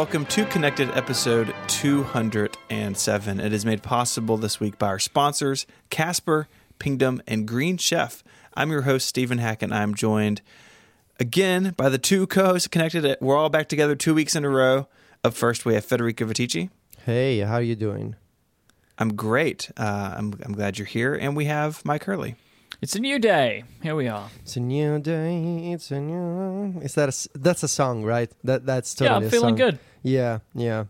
welcome to Connected episode 207. It is made possible this week by our sponsors, Casper, Pingdom, and Green Chef. I'm your host, Stephen Hack, and I'm joined again by the two co hosts of Connected. We're all back together two weeks in a row. Up first, we have Federico Viticci. Hey, how are you doing? I'm great. Uh, I'm, I'm glad you're here. And we have Myke Hurley. It's a new day. Here we are. It's a new day. It's a new. Is that a, s- that's a song, right? That that's yeah, totally I'm a feeling song. good. Yeah, yeah.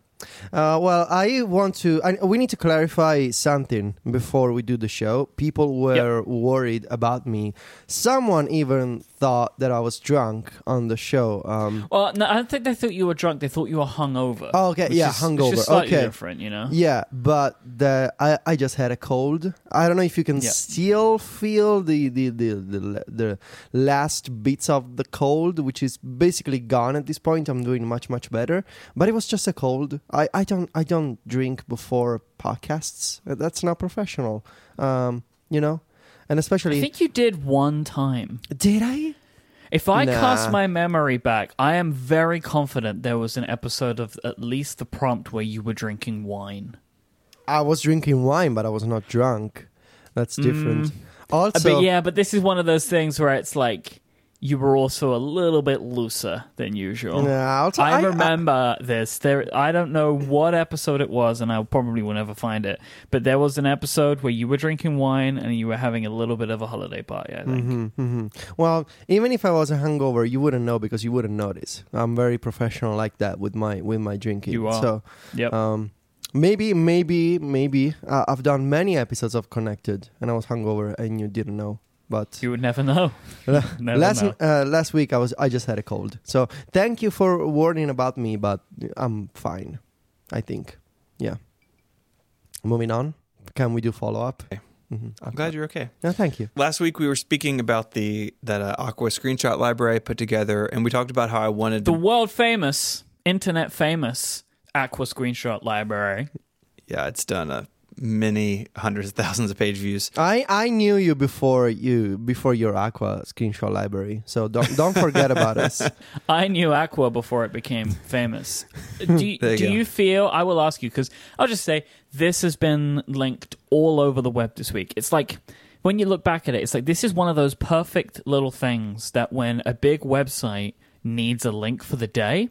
Uh, well, I want to. I, we need to clarify something before we do the show. People were worried about me. Someone even thought that I was drunk on the show. Um, Well, no, I don't think they thought you were drunk. They thought you were hungover. Oh, okay, yeah, is, hungover, Which slightly okay. different, you know. yeah, but the I, I just had a cold. I don't know if you can Yeah. still feel the the, the the the last bits of the cold, which is basically gone at this point. I'm doing much much better, but it was just a cold. I, I don't I don't drink before podcasts. That's not professional. Um, you know, and especially I think you did one time. did I? If I Nah. cast my memory back, I am very confident there was an episode of at least the prompt where you were drinking wine. I was drinking wine, but I was not drunk. That's different. Uh, Also, but yeah, but this is one of those things where it's like you were also a little bit looser than usual. I'll t- I I- I- remember this. There, I don't know what episode it was, and I probably will never find it. But there was an episode where you were drinking wine and you were having a little bit of a holiday party. I think. hmm hmm Well, even if I was a hangover, you wouldn't know because you wouldn't notice. I'm very professional like that with my with my drinking. You are. So, Yep. um, maybe, maybe, maybe uh, I've done many episodes of Connected, and I was hungover, and you didn't know. But you would never know. Never last know. uh, last week I was I just had a cold. So thank you for warning about me, but I'm fine. I think. Yeah. Moving on. Can we do follow up? Okay. hmm I'm glad you're okay. No, thank you. Last week we were speaking about the that uh, Aqua screenshot library I put together, and we talked about how I wanted The to. world famous, internet famous Aqua Screenshot Library. Yeah, it's done uh, many hundreds of thousands of page views. I, I knew you before you before your Aqua screenshot library, so don't don't forget about us. I knew Aqua before it became famous. Do you, you do go. you feel? I will ask you because I'll just say this has been linked all over the web this week. It's like when you look back at it, it's like this is one of those perfect little things that when a big website needs a link for the day,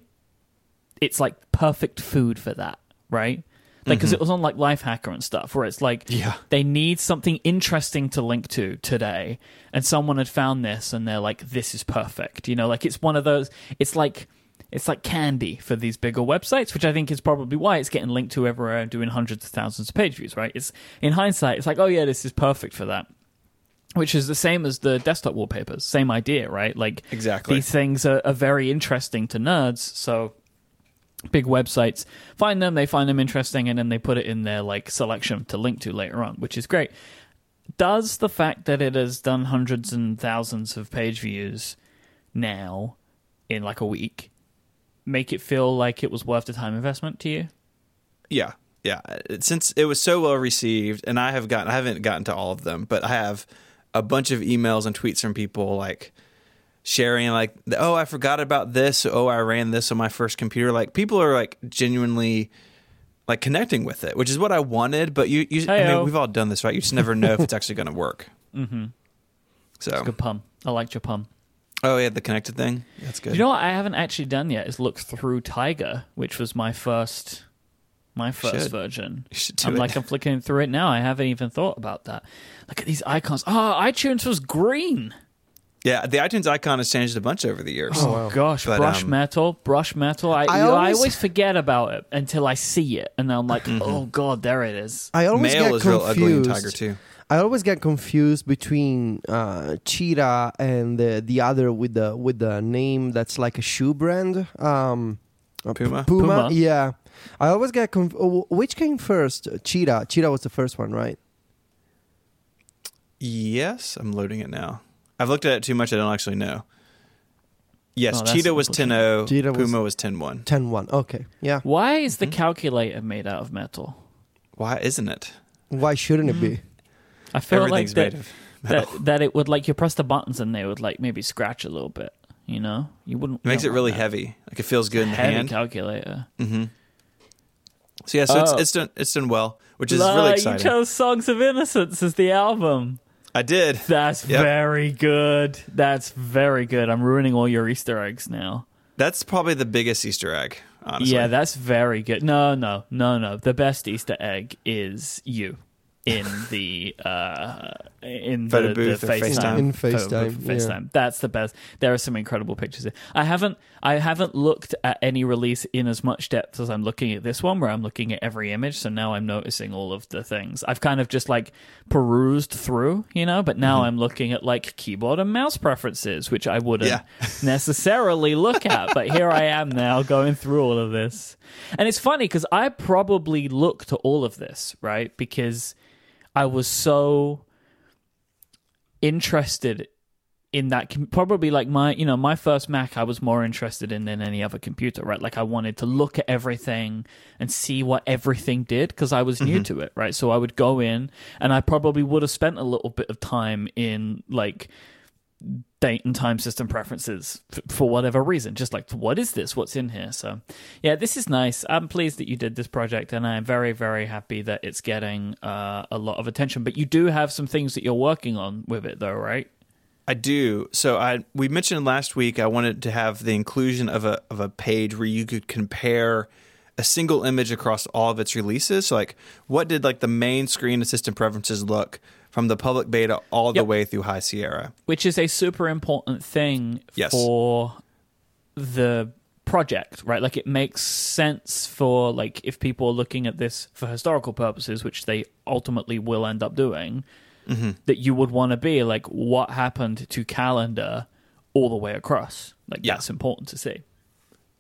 it's like perfect food for that, right? Like because mm-hmm. it was on like Lifehacker and stuff, where it's like Yeah. they need something interesting to link to today and someone had found this and they're like this is perfect you know like it's one of those it's like it's like candy for these bigger websites which i think is probably why it's getting linked to everywhere and doing hundreds of thousands of page views right it's in hindsight it's like oh yeah this is perfect for that which is the same as the desktop wallpapers same idea right like Exactly. these things are, are very interesting to nerds so big websites find them they find them interesting and then they put it in their like selection to link to later on which is great. Does the fact that it has done hundreds and thousands of page views now in like a week make it feel like it was worth the time investment to you? Yeah, yeah. Since it was so well received, and I have gotten, I haven't gotten to all of them, but I have a bunch of emails and tweets from people like sharing, like, "Oh, I forgot about this. Oh, I ran this on my first computer." Like, people are like genuinely like connecting with it, which is what I wanted. But you, you I mean, we've all done this, right? You just never know if it's actually going to work. mm-hmm. So, good pun i liked your pun oh yeah, the connected thing. That's good. you know what i haven't actually done yet is look through tiger which was my first my first Should. version you should do I'm it. like I'm flicking through it now. I haven't even thought about that. Look at these icons. Oh, iTunes was green. Yeah, the iTunes icon has changed a bunch over the years. Oh, wow. gosh, But, brush um, metal, brush metal. I, I you know, I always- always forget about it until I see it, and then I'm like, oh god, there it is. I always Mail get is real ugly in confused. Tiger too. I always get confused between uh, Cheetah and the the other with the with the name that's like a shoe brand. Um, uh, Puma? Puma. Puma. Yeah. I always get conf- oh, which came first? Cheetah. Cheetah was the first one, right? Yes, I'm loading it now. I've looked at it too much. I don't actually know. Yes, Oh, that's Cheetah was unfortunate. 10.0, Cheetah was- Puma was 10.1. 10-1. Okay. Yeah. Why is the Mhm. calculator made out of metal? Why isn't it? Why shouldn't it be? I feel like Everything's that, made of metal. that that it would like you press the buttons and they would like maybe scratch a little bit. You know, you wouldn't. It makes it really that. heavy. Like it feels good in the heavy hand. calculator. hmm So yeah, so Oh. it's it's done it's done well, which is really You chose "Songs of Innocence" as the album. I did. That's Yep. very good. That's very good. I'm ruining all your Easter eggs now. That's probably the biggest Easter egg, honestly. Yeah, that's very good. No, no, no, no. The best Easter egg is you in the uh in the, Photo the booth or FaceTime. FaceTime. In photo FaceTime, booth, yeah. FaceTime. That's the best. There are some incredible pictures. Here. I haven't I haven't looked at any release in as much depth as I'm looking at this one, where I'm looking at every image. So now I'm noticing all of the things. I've kind of just like perused through, you know. But Mm-hmm. now I'm looking at like keyboard and mouse preferences, which I wouldn't Yeah. necessarily look at. But here I am now going through all of this. And it's funny because I probably looked at all of this, right? Because I was so interested in that com- probably like my you know my first mac i was more interested in than any other computer right? Like i wanted to look at everything and see what everything did because i was new mm-hmm. to it right? So i would go in and i probably would have spent a little bit of time in like date and time system preferences for whatever reason. Just like what is this? What's in here? So yeah this is nice. I'm pleased that you did this project and i'm very very happy that it's getting uh, a lot of attention. But you do have some things that you're working on with it though right? I do. So I we mentioned last week I wanted to have the inclusion of a of a page where you could compare a single image across all of its releases. So like what did like the main screen assistant preferences look from the public beta all the way through High Sierra? which is a super important thing Yes. for the project right like it makes sense for like if people are looking at this for historical purposes which they ultimately will end up doing Mm-hmm. that you would want to be like what happened to calendar all the way across like Yeah. that's important to see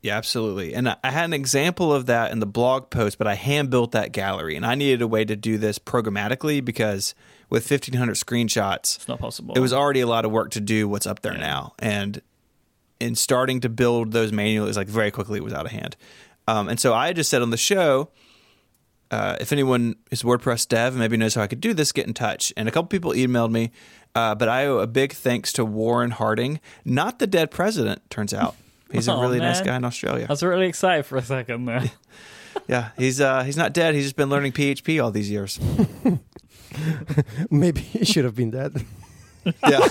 Yeah, absolutely. And I had an example of that in the blog post, but I hand built that gallery and I needed a way to do this programmatically because with 1500 screenshots, it's not possible. it was already a lot of work to do what's up there now. And in starting to build those manuals like very quickly it was out of hand. Um, and so i just said on the show uh, if anyone is wordpress dev and maybe knows how i could do this get in touch. And a couple people emailed me uh, but i owe a big thanks to warren harding not the dead president turns out. He's a Oh, really nice guy in australia. I was really excited for a second there. yeah he's uh, he's not dead. He's just been learning php all these years Maybe he should have been dead. Yeah.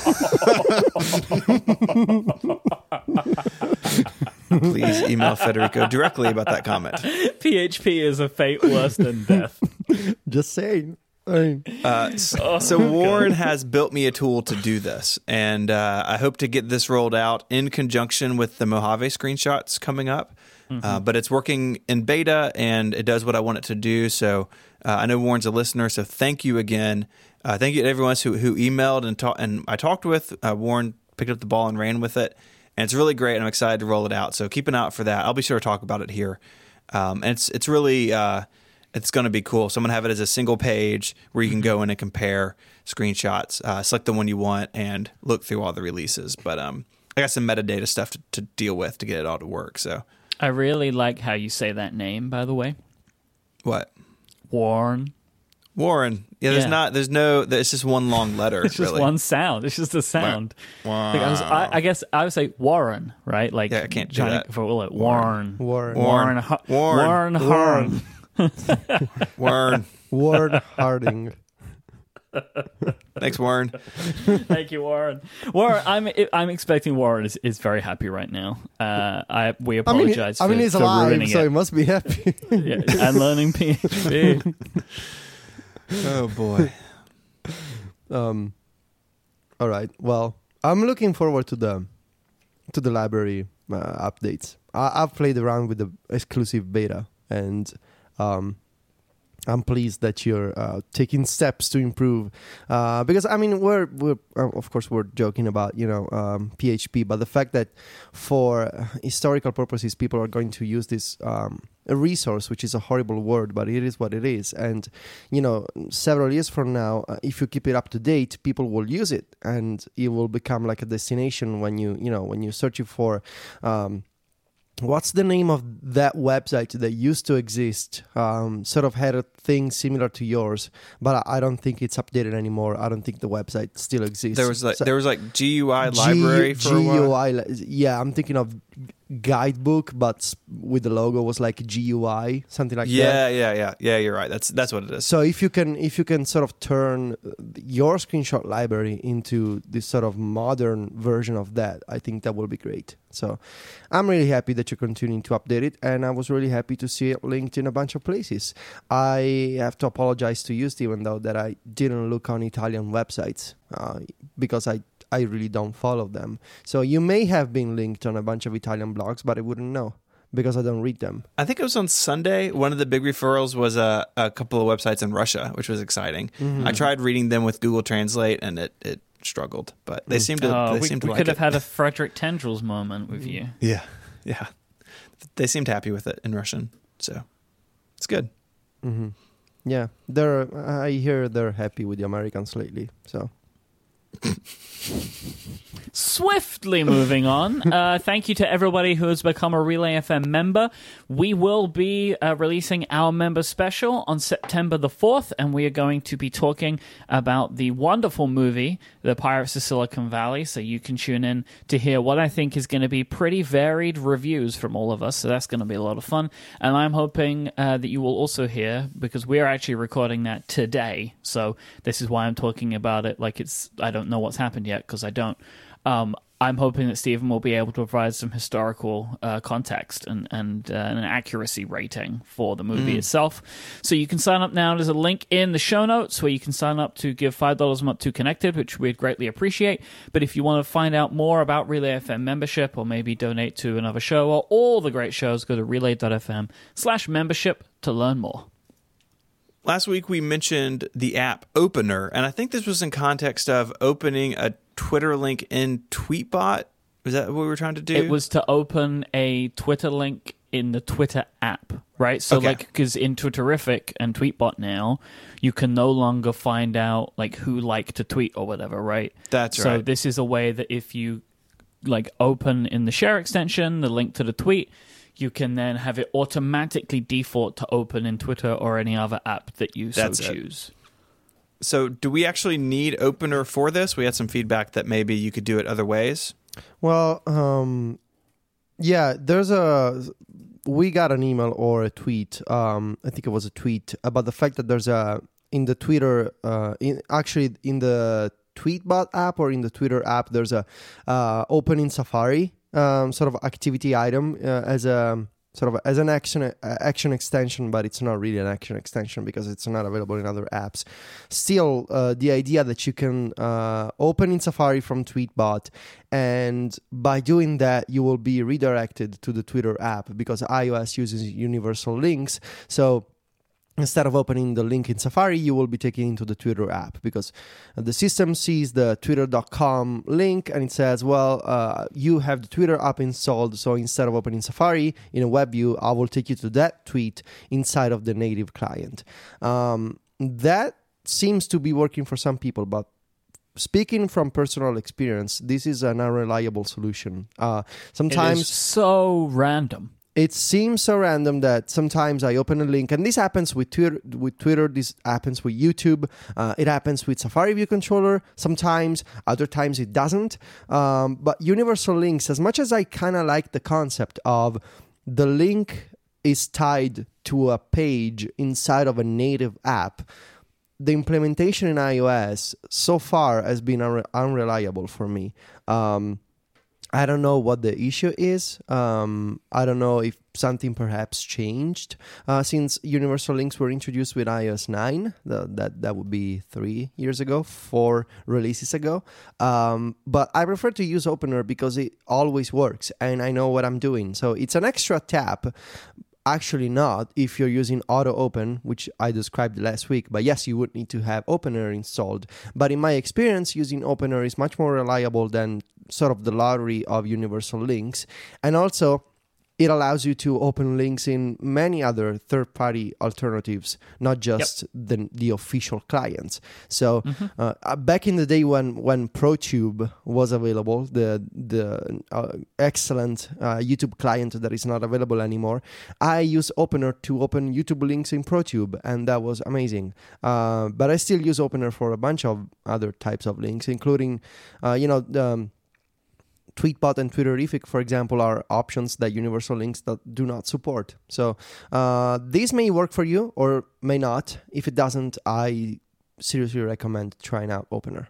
Please email Federico directly about that comment. PHP is a fate worse than death. Just saying. Uh, s- Oh, so Warren has built me a tool to do this, and uh, I hope to get this rolled out in conjunction with the Mojave screenshots coming up. Mm-hmm. Uh, but it's working in beta, and it does what I want it to do. So uh, I know Warren's a listener, so thank you again. Uh, thank you to everyone who who emailed and talked. And I talked with uh, Warren, picked up the ball and ran with it, and it's really great. And I'm excited to roll it out. So keep an eye out for that. I'll be sure to talk about it here. Um, and it's it's really uh, it's going to be cool. So I'm going to have it as a single page where you can go in and compare screenshots, uh, select the one you want, and look through all the releases. But um, I got some metadata stuff to, to deal with to get it all to work. So I really like how you say that name, by the way. what? Warren. Warren. Yeah, there's Yeah. not. There's no. It's just one long letter. It's just really. one sound. It's just a sound. Wow. Like I, was, I, I guess I would say Warren, right? Like Yeah, I can't do that. for like Warren. Warren. Warren. Warren. Har- Warren. Warren. Harn. Warren. Warren Harding. Thanks, Warren. Thank you, Warren. Warren, I'm I'm expecting Warren is, is very happy right now. Uh, I we I mean, apologize. I mean, he's for alive, ruining so he must be happy. Yeah, and learning PHP. Oh boy. um, all right. Well, I'm looking forward to the to the library uh, updates. I, I've played around with the exclusive beta, and um, I'm pleased that you're uh, taking steps to improve. Uh, because I mean, we're we're uh, of course we're joking about you know um, PHP, but the fact that for historical purposes people are going to use this um, resource, which is a horrible word, but it is what it is, and you know, several years from now, uh, if you keep it up to date, people will use it, and it will become like a destination when you you know when you're searching for. Um, what's the name of that website that used to exist? Um, sort of had a thing similar to yours, but I, don't think it's updated anymore. I don't think the website still exists. There was like So- there was like GUI library G- for a while. GUI. Yeah, I'm thinking of guidebook, but with the logo was like GUI, something like that. yeah, yeah, yeah, yeah. You're right. That's that's what it is. So if you can if you can sort of turn uh, your screenshot library into this sort of modern version of that, I think that will be great. So I'm really happy that you're continuing to update it, and I was really happy to see it linked in a bunch of places. I have to apologize to you, Steven, though, that I didn't look on Italian websites uh, because I I really don't follow them. So you may have been linked on a bunch of Italian blogs, but I wouldn't know because I don't read them. I think it was on Sunday. One of the big referrals was a, a couple of websites in Russia, which was exciting. Mm-hmm. I tried reading them with Google Translate, and it, it struggled. But they seemed to Oh, they we seemed to we like could it. have had a Frederick Tendrils moment with you. yeah, yeah. They seemed happy with it in Russian, so it's good. hmm Yeah, they're. I hear they're happy with the Americans lately. So Swiftly moving on. Uh, thank you to everybody who has become a Relay FM member. We will be uh, releasing our member special on September the 4th, and we are going to be talking about the wonderful movie, The Pirates of Silicon Valley. So you can tune in to hear what I think is going to be pretty varied reviews from all of us. So that's going to be a lot of fun. And I'm hoping uh, that you will also hear, because we are actually recording that today. So this is why I'm talking about it like it's, I don't know what's happened yet, because I don't. Um, I'm hoping that Stephen will be able to provide some historical uh, context and and uh, an accuracy rating for the movie itself. So you can sign up now. There's a link in the show notes where you can sign up to give five dollars a month to Connected, which we'd greatly appreciate. But if you want to find out more about Relay FM membership, or maybe donate to another show or all the great shows, go to relay.fm/slash membership to learn more. Last week we mentioned the app Opener, and I think this was in context of opening a Twitter link in Tweetbot. Was that what we were trying to do? It was to open a Twitter link in the Twitter app, right? So, Okay. like, because in Twitterrific and Tweetbot now, you can no longer find out like who liked a tweet or whatever, right? That's so right. So this is a way that if you like open in the share extension the link to the tweet, you can then have it automatically default to open in Twitter or any other app that you That's so it. So, do we actually need Opener for this? We had some feedback that maybe you could do it other ways. well, um, yeah. There's a. We got an email or a tweet. Um, I think it was a tweet about the fact that there's a in the Twitter. Uh, in actually in the Tweetbot app or in the Twitter app, there's a uh, open in Safari um, sort of activity item uh, as a sort of as an action uh, action extension, but it's not really an action extension because it's not available in other apps. Still, uh, the idea that you can uh, open in Safari from Tweetbot, and by doing that, you will be redirected to the Twitter app because iOS uses universal links. So instead of opening the link in Safari, you will be taken into the Twitter app because the system sees the twitter.com link and it says, well, uh, you have the Twitter app installed. So instead of opening Safari in a web view, I will take you to that tweet inside of the native client. Um, that seems to be working for some people, but speaking from personal experience, this is an unreliable solution. Uh, sometimes so random. It seems so random that sometimes I open a link, and this happens with Twitter. With Twitter, this happens with YouTube. Uh, it happens with Safari View Controller. Sometimes, other times it doesn't. Um, but universal links, as much as I kind of like the concept of the link is tied to a page inside of a native app, the implementation in iOS so far has been unre- unreliable for me. Um, I don't know what the issue is. Um, I don't know if something perhaps changed uh, since universal links were introduced with iOS 9. The, that that would be three years ago, four releases ago. Um, but I prefer to use Opener because it always works and I know what I'm doing. So it's an extra tap. Actually, not if you're using Auto Open, which I described last week. But yes, you would need to have Opener installed. But in my experience, using Opener is much more reliable than sort of the lottery of universal links. And also, it allows you to open links in many other third-party alternatives, not just the the official clients. So uh, uh, back in the day when when ProTube was available, the the uh, excellent uh, YouTube client that is not available anymore, I use Opener to open YouTube links in ProTube, and that was amazing. Uh, but I still use Opener for a bunch of other types of links, including, uh, you know, um, Tweetbot and Twitterrific, for example, are options that Universal Links that do not support. So uh, these may work for you or may not. If it doesn't, I seriously recommend trying out Opener.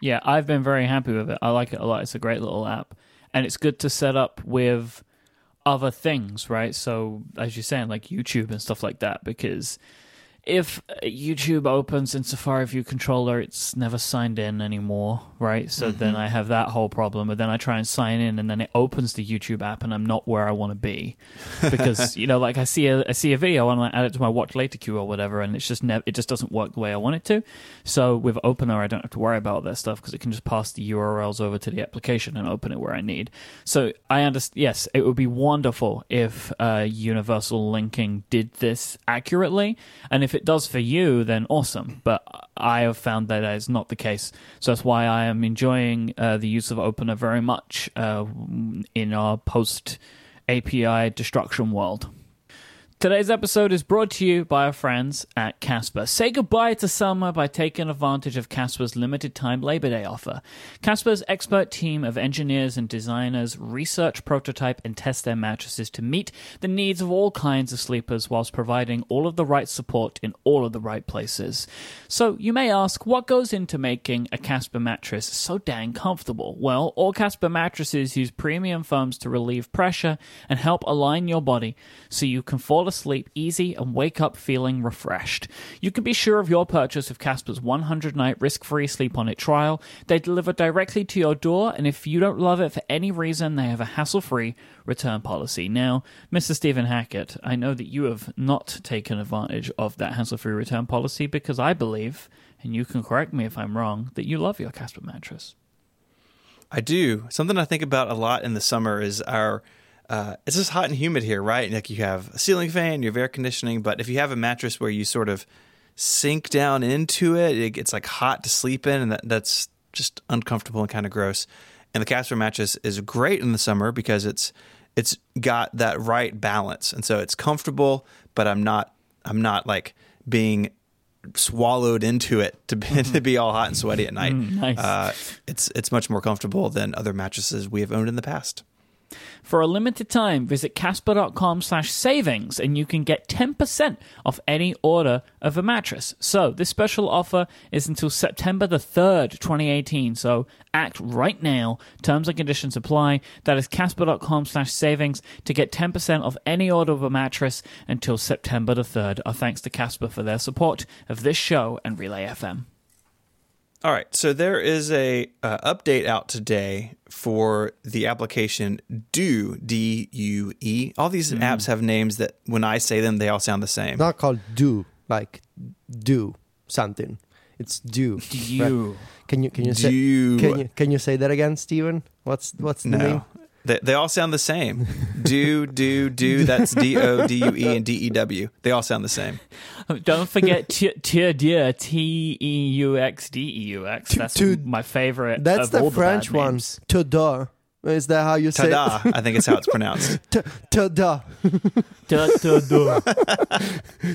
Yeah, I've been very happy with it. I like it a lot. It's a great little app. And it's good to set up with other things, right? So, as you're saying, like YouTube and stuff like that, because if YouTube opens in Safari View Controller, it's never signed in anymore, right? So then I have that whole problem. And then I try and sign in, and then it opens the YouTube app, and I'm not where I want to be because you know, like I see a I see a video and I add it to my watch later queue or whatever, and it's just never it just doesn't work the way I want it to. So with Opener, I don't have to worry about that stuff because it can just pass the URLs over to the application and open it where I need. So I understand. Yes, it would be wonderful if uh, Universal Linking did this accurately, and if it does for you, then awesome. But I have found that that is not the case. So that's why I am enjoying uh, the use of Opener very much uh, in our post API destruction world. Today's episode is brought to you by our friends at Casper. Say goodbye to summer by taking advantage of Casper's limited time Labor Day offer. Casper's expert team of engineers and designers research, prototype, and test their mattresses to meet the needs of all kinds of sleepers whilst providing all of the right support in all of the right places. So you may ask, what goes into making a Casper mattress so dang comfortable? Well, all Casper mattresses use premium foams to relieve pressure and help align your body so you can fall asleep easy and wake up feeling refreshed. You can be sure of your purchase of Casper's 100 night risk free sleep on it trial. They deliver directly to your door, and if you don't love it for any reason, they have a hassle free return policy. Now, Mr. Stephen Hackett, I know that you have not taken advantage of that hassle free return policy because I believe, and you can correct me if I'm wrong, that you love your Casper mattress. I do. Something I think about a lot in the summer is our. Uh, it's just hot and humid here, right? Like you have a ceiling fan, you have air conditioning, but if you have a mattress where you sort of sink down into it, it gets like hot to sleep in, and that, that's just uncomfortable and kind of gross. And the Casper mattress is great in the summer because it's it's got that right balance, and so it's comfortable, but I'm not I'm not like being swallowed into it to be, to be all hot and sweaty at night. Mm, nice. Uh, it's it's much more comfortable than other mattresses we have owned in the past. For a limited time, visit casper.com slash savings and you can get 10% off any order of a mattress. So this special offer is until September the 3rd, 2018. So act right now. Terms and conditions apply. That is casper.com slash savings to get 10% off any order of a mattress until September the 3rd. Our thanks to Casper for their support of this show and Relay FM. All right, so there is a uh, update out today for the application Due D U E. All these apps have names that when I say them, they all sound the same. Not called do like do something. It's do. Do you? Can you can you say can you can you say that again, Stephen? What's what's the name? No, they, they all sound the same. Do do do. That's D O D U E and D E W. They all sound the same. Don't forget T Dieu, T E U X D E U X. That's Tu- my favorite. That's of the all French bad one. names. Tada. Is that how you say Ta-da! I think it's how it's pronounced. T- Tada. Da, da, da.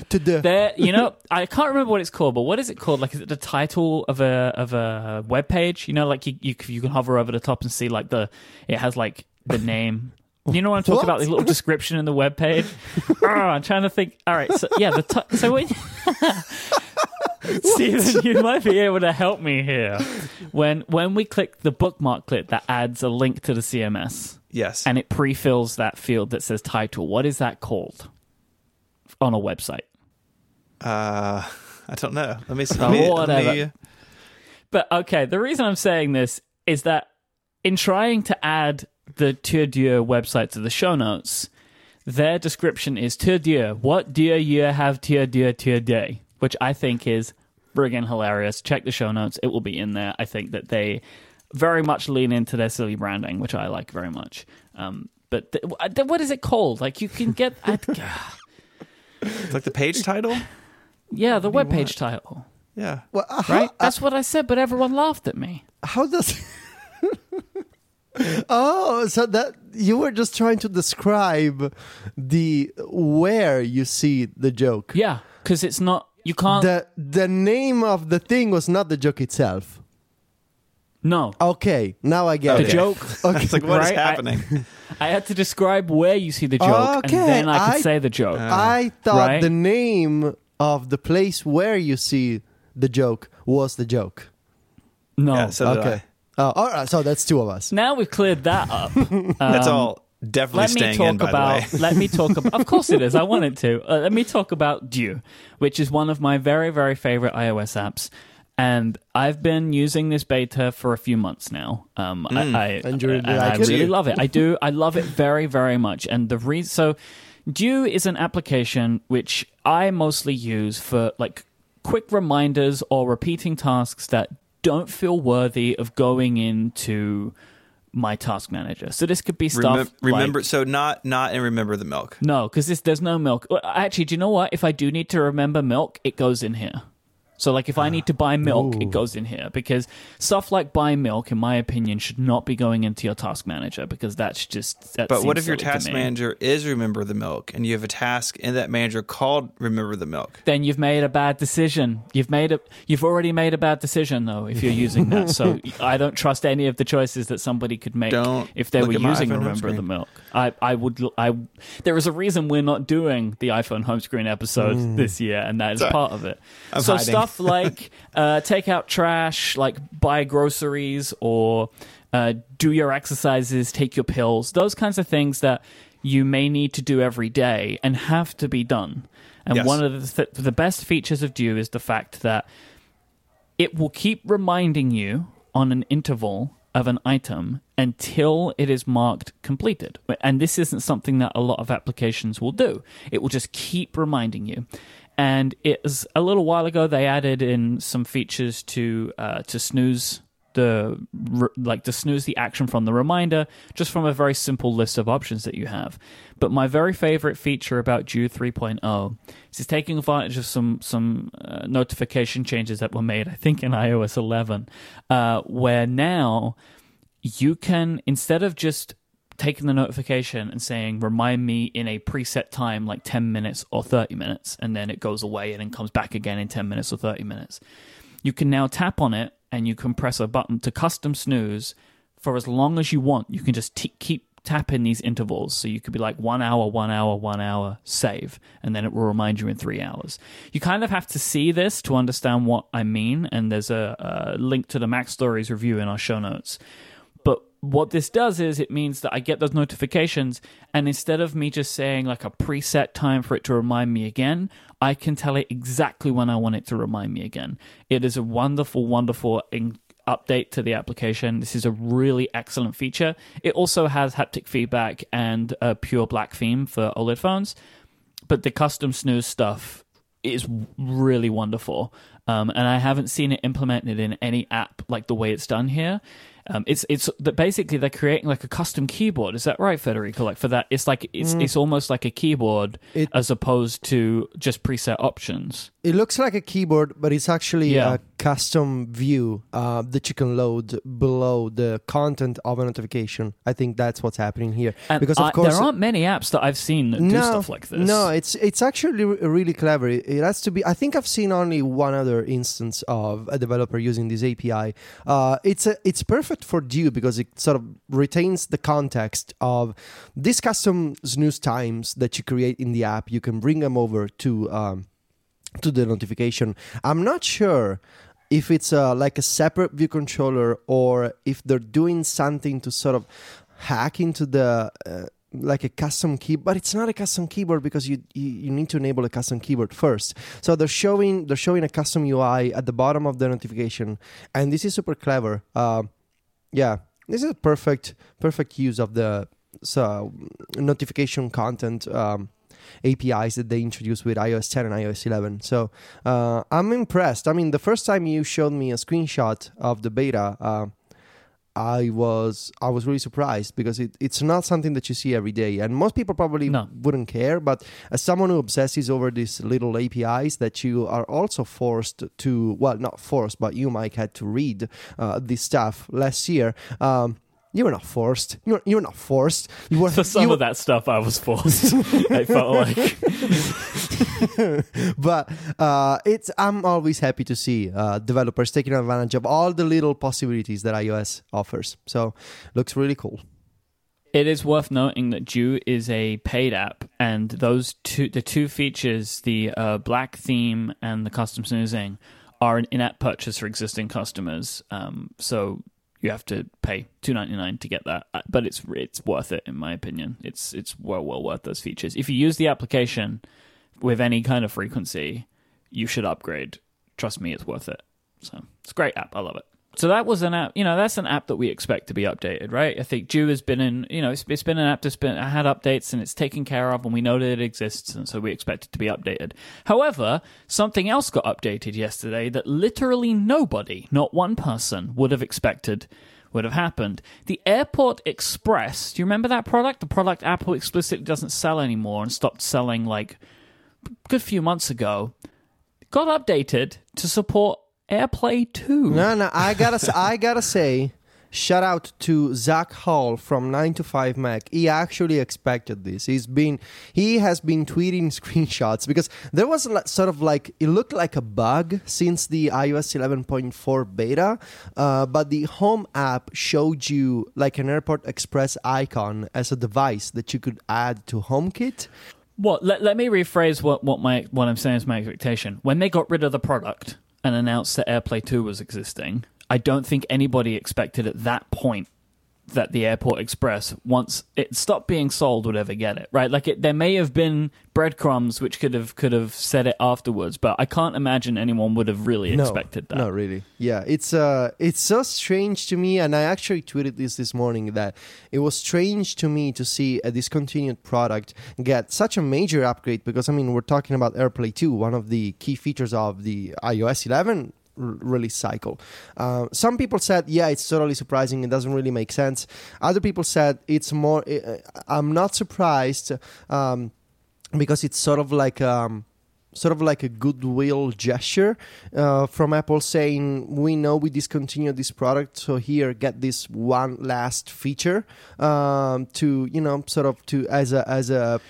Tada. There, you know, I can't remember what it's called, but what is it called? Like, is it the title of a of a web page? You know, like you you, you can hover over the top and see like the it has like the name. You know what I'm talking What? about? The little description in the web page. oh, I'm trying to think. All right, so yeah, the t- so when Stephen, you might be able to help me here. When when we click the bookmark clip that adds a link to the CMS Yes. and it pre-fills that field that says title, what is that called on a website? Uh, I don't know. Let me see. Oh, me- whatever. me- But okay, the reason I'm saying this is that in trying to add the TeuxDeux website to the show notes, their description is TeuxDeux. What do you have teux deux today? Which I think is friggin' hilarious. Check the show notes; it will be in there. I think that they very much lean into their silly branding, which I like very much. Um, But th- th- what is it called? Like you can get, I, It's like the page title. yeah, the web page title, Yeah. Well, uh, how, right? uh, That's what I said, but everyone laughed at me. how does? oh, so that you were just trying to describe the where you see the joke. Yeah, because it's not. You can't. The the name of the thing was not the joke itself. no, Okay, now I get the it. The joke. Okay. It's like what is Right, I- happening? I had to describe where you see the joke, Okay, and then I could I- say the joke. Ah. I thought Right? the name of the place where you see the joke was the joke. no, Yeah, so did okay. Oh, all right. So that's two of us. now we've cleared that up. I. That's Um, all definitely let me staying talk in. By about. the way, let me talk about. Of course it is. I wanted to. Uh, let me talk about Due, which is one of my very very favorite iOS apps. And I've been using this beta for a few months now. Um, I, I, And you really and like I it? really love it. I do. I love it very, very much. And the reason, so Due is an application which I mostly use for like quick reminders or repeating tasks that don't feel worthy of going into my task manager. So this could be stuff. Remem- remember. like- so not not and remember the milk. no, because there's no milk. Actually, do you know what? If I do need to remember milk, it goes in here. So, like, if I need to buy milk, Ooh. it goes in here because stuff like buy milk, in my opinion, should not be going into your task manager because that's just. That But what if your task manager is remember the milk, and you have a task in that manager called remember the milk? Then you've made a bad decision. You've made a. You've already made a bad decision though. If you're using that, so I don't trust any of the choices that somebody could make Don't if they were using iPhone home Remember the. Milk. I, I would. I. There is a reason we're not doing the iPhone home screen episode mm. this year, and that is Sorry. part of it. I'm so hiding. stuff like uh, take out trash, like buy groceries, or uh, do your exercises, take your pills. Those kinds of things that you may need to do every day and have to be done. And Yes. one of the, th- the best features of Due is the fact that it will keep reminding you on an interval of an item until it is marked completed. And this isn't something that a lot of applications will do. It will just keep reminding you. And it was a little while ago they added in some features to uh, to snooze the like to snooze the action from the reminder just from a very simple list of options that you have. But my very favorite feature about Due 3.0 is taking advantage of some some uh, notification changes that were made, I think, in iOS 11, uh, where now you can instead of just taking the notification and saying remind me in a preset time like 10 minutes or 30 minutes and then it goes away and then comes back again in 10 minutes or 30 minutes. You can now tap on it and you can press a button to custom snooze for as long as you want. You can just t- keep tapping these intervals. So you could be like one hour one hour one hour save and then it will remind you in three hours. You kind of have to see this to understand what i mean and there's a, a link to the MacStories review in our show notes what this does is it means that I get those notifications, and instead of me just saying like a preset time for it to remind me again, I can tell it exactly when I want it to remind me again. It is a wonderful, wonderful in- update to the application. This is a really excellent feature. It also has haptic feedback and a pure black theme for OLED phones, but the custom snooze stuff is really wonderful. Um, and I haven't seen it implemented in any app like the way it's done here. Um, it's it's that basically they're creating like a custom keyboard. Is that right, Federico? Like for that, it's like it's it's almost like a keyboard It- as opposed to just preset options. It looks like a keyboard, but it's actually Yeah. a custom view uh, that you can load below the content of a notification. I think that's what's happening here. And because of I- course, there aren't many apps that I've seen that do stuff like this. No, it's it's actually really clever. It has to be. I think I've seen only one other instance of a developer using this API. Uh, it's a, it's perfect for Due because it sort of retains the context of these custom snooze times that you create in the app. You can bring them over to um, to the notification. I'm not sure if it's uh, like a separate view controller or if they're doing something to sort of hack into the uh, like a custom key but it's not a custom keyboard because you, you you need to enable a custom keyboard first. So they're showing they're showing a custom ui at the bottom of the notification and this is super clever. Uh, yeah this is a perfect perfect use of the so notification content. Um, APIs that they introduced with iOS 10 and iOS 11. So uh, I'm impressed. I mean, the first time you showed me a screenshot of the beta, uh, I was I was really surprised because it, it's not something that you see every day, and most people probably No. wouldn't care. But as someone who obsesses over these little APIs that you are also forced to well, not forced, but you might had to read uh, this stuff last year. Um, you were not forced. You were, you were not forced. You were For some you of that stuff, I was forced. I felt like but uh, it's I'm always happy to see uh, developers taking advantage of all the little possibilities that iOS offers. So looks really cool. It is worth noting that Due is a paid app, and those two, the two features, the uh, black theme and the custom snoozing, are an in-app purchase for existing customers. Um, so you have to pay two ninety nine to get that, Uh, but it's it's worth it in my opinion. It's it's well well worth those features. If you use the application with any kind of frequency, you should upgrade. Trust me, it's worth it. So it's a great app. I love it. So that was an app, you know, that's an app that we expect to be updated, right? I think Due has been in, you know, it's, it's been an app that's been had updates and it's taken care of, and we know that it exists, and so we expect it to be updated. However, something else got updated yesterday that literally nobody, not one person, would have expected would have happened. The Airport Express, do you remember that product? The product Apple explicitly doesn't sell anymore and stopped selling like a good few months ago, got updated to support AirPlay 2. No, no, I gotta, I gotta say, shout out to Zach Hall from Nine to Five Mac. He actually expected this. He's been, he has been tweeting screenshots because there was sort of like it looked like a bug since the iOS 11.4 beta, uh, but the Home app showed you like an Airport Express icon as a device that you could add to HomeKit. What? Let, let me rephrase what, what my what I'm saying is my expectation. When they got rid of the product and announced that AirPlay 2 was existing, I don't think anybody expected at that point that the Airport Express, once it stopped being sold, would ever get it. Right? Like it, there may have been breadcrumbs which could have could have said it afterwards, but I can't imagine anyone would have really expected that. Not really. Yeah, it's uh, it's so strange to me, and I actually tweeted this this morning that it was strange to me to see a discontinued product get such a major upgrade because I mean we're talking about AirPlay 2, one of the key features of the iOS 11 r- release cycle. Uh, some people said, yeah, it's totally surprising. It doesn't really make sense. Other people said it's more. Uh, I'm not surprised um, because it's sort of like. Um, sort of like a goodwill gesture uh, from Apple saying, "We know we discontinued this product, so here, get this one last feature um, to you know, sort of to as a as a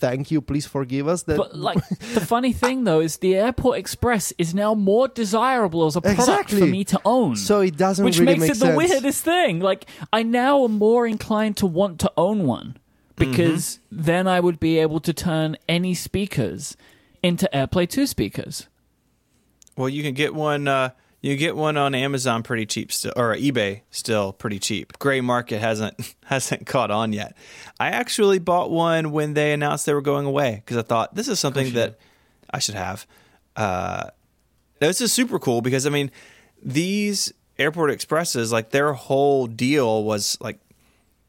thank you. Please forgive us that." But like the funny thing though is the Airport Express is now more desirable as a product Exactly. for me to own. so it doesn't which really makes make it the weirdest thing. Like I now am more inclined to want to own one because then I would be able to turn any speakers into AirPlay 2 speakers. Well, you can get one. Uh, you get one on Amazon pretty cheap still, or eBay still pretty cheap. Gray market hasn't hasn't caught on yet. I actually bought one when they announced they were going away because I thought this is something that I should have. Uh, this is super cool because I mean, these Airport Expresses, like their whole deal was like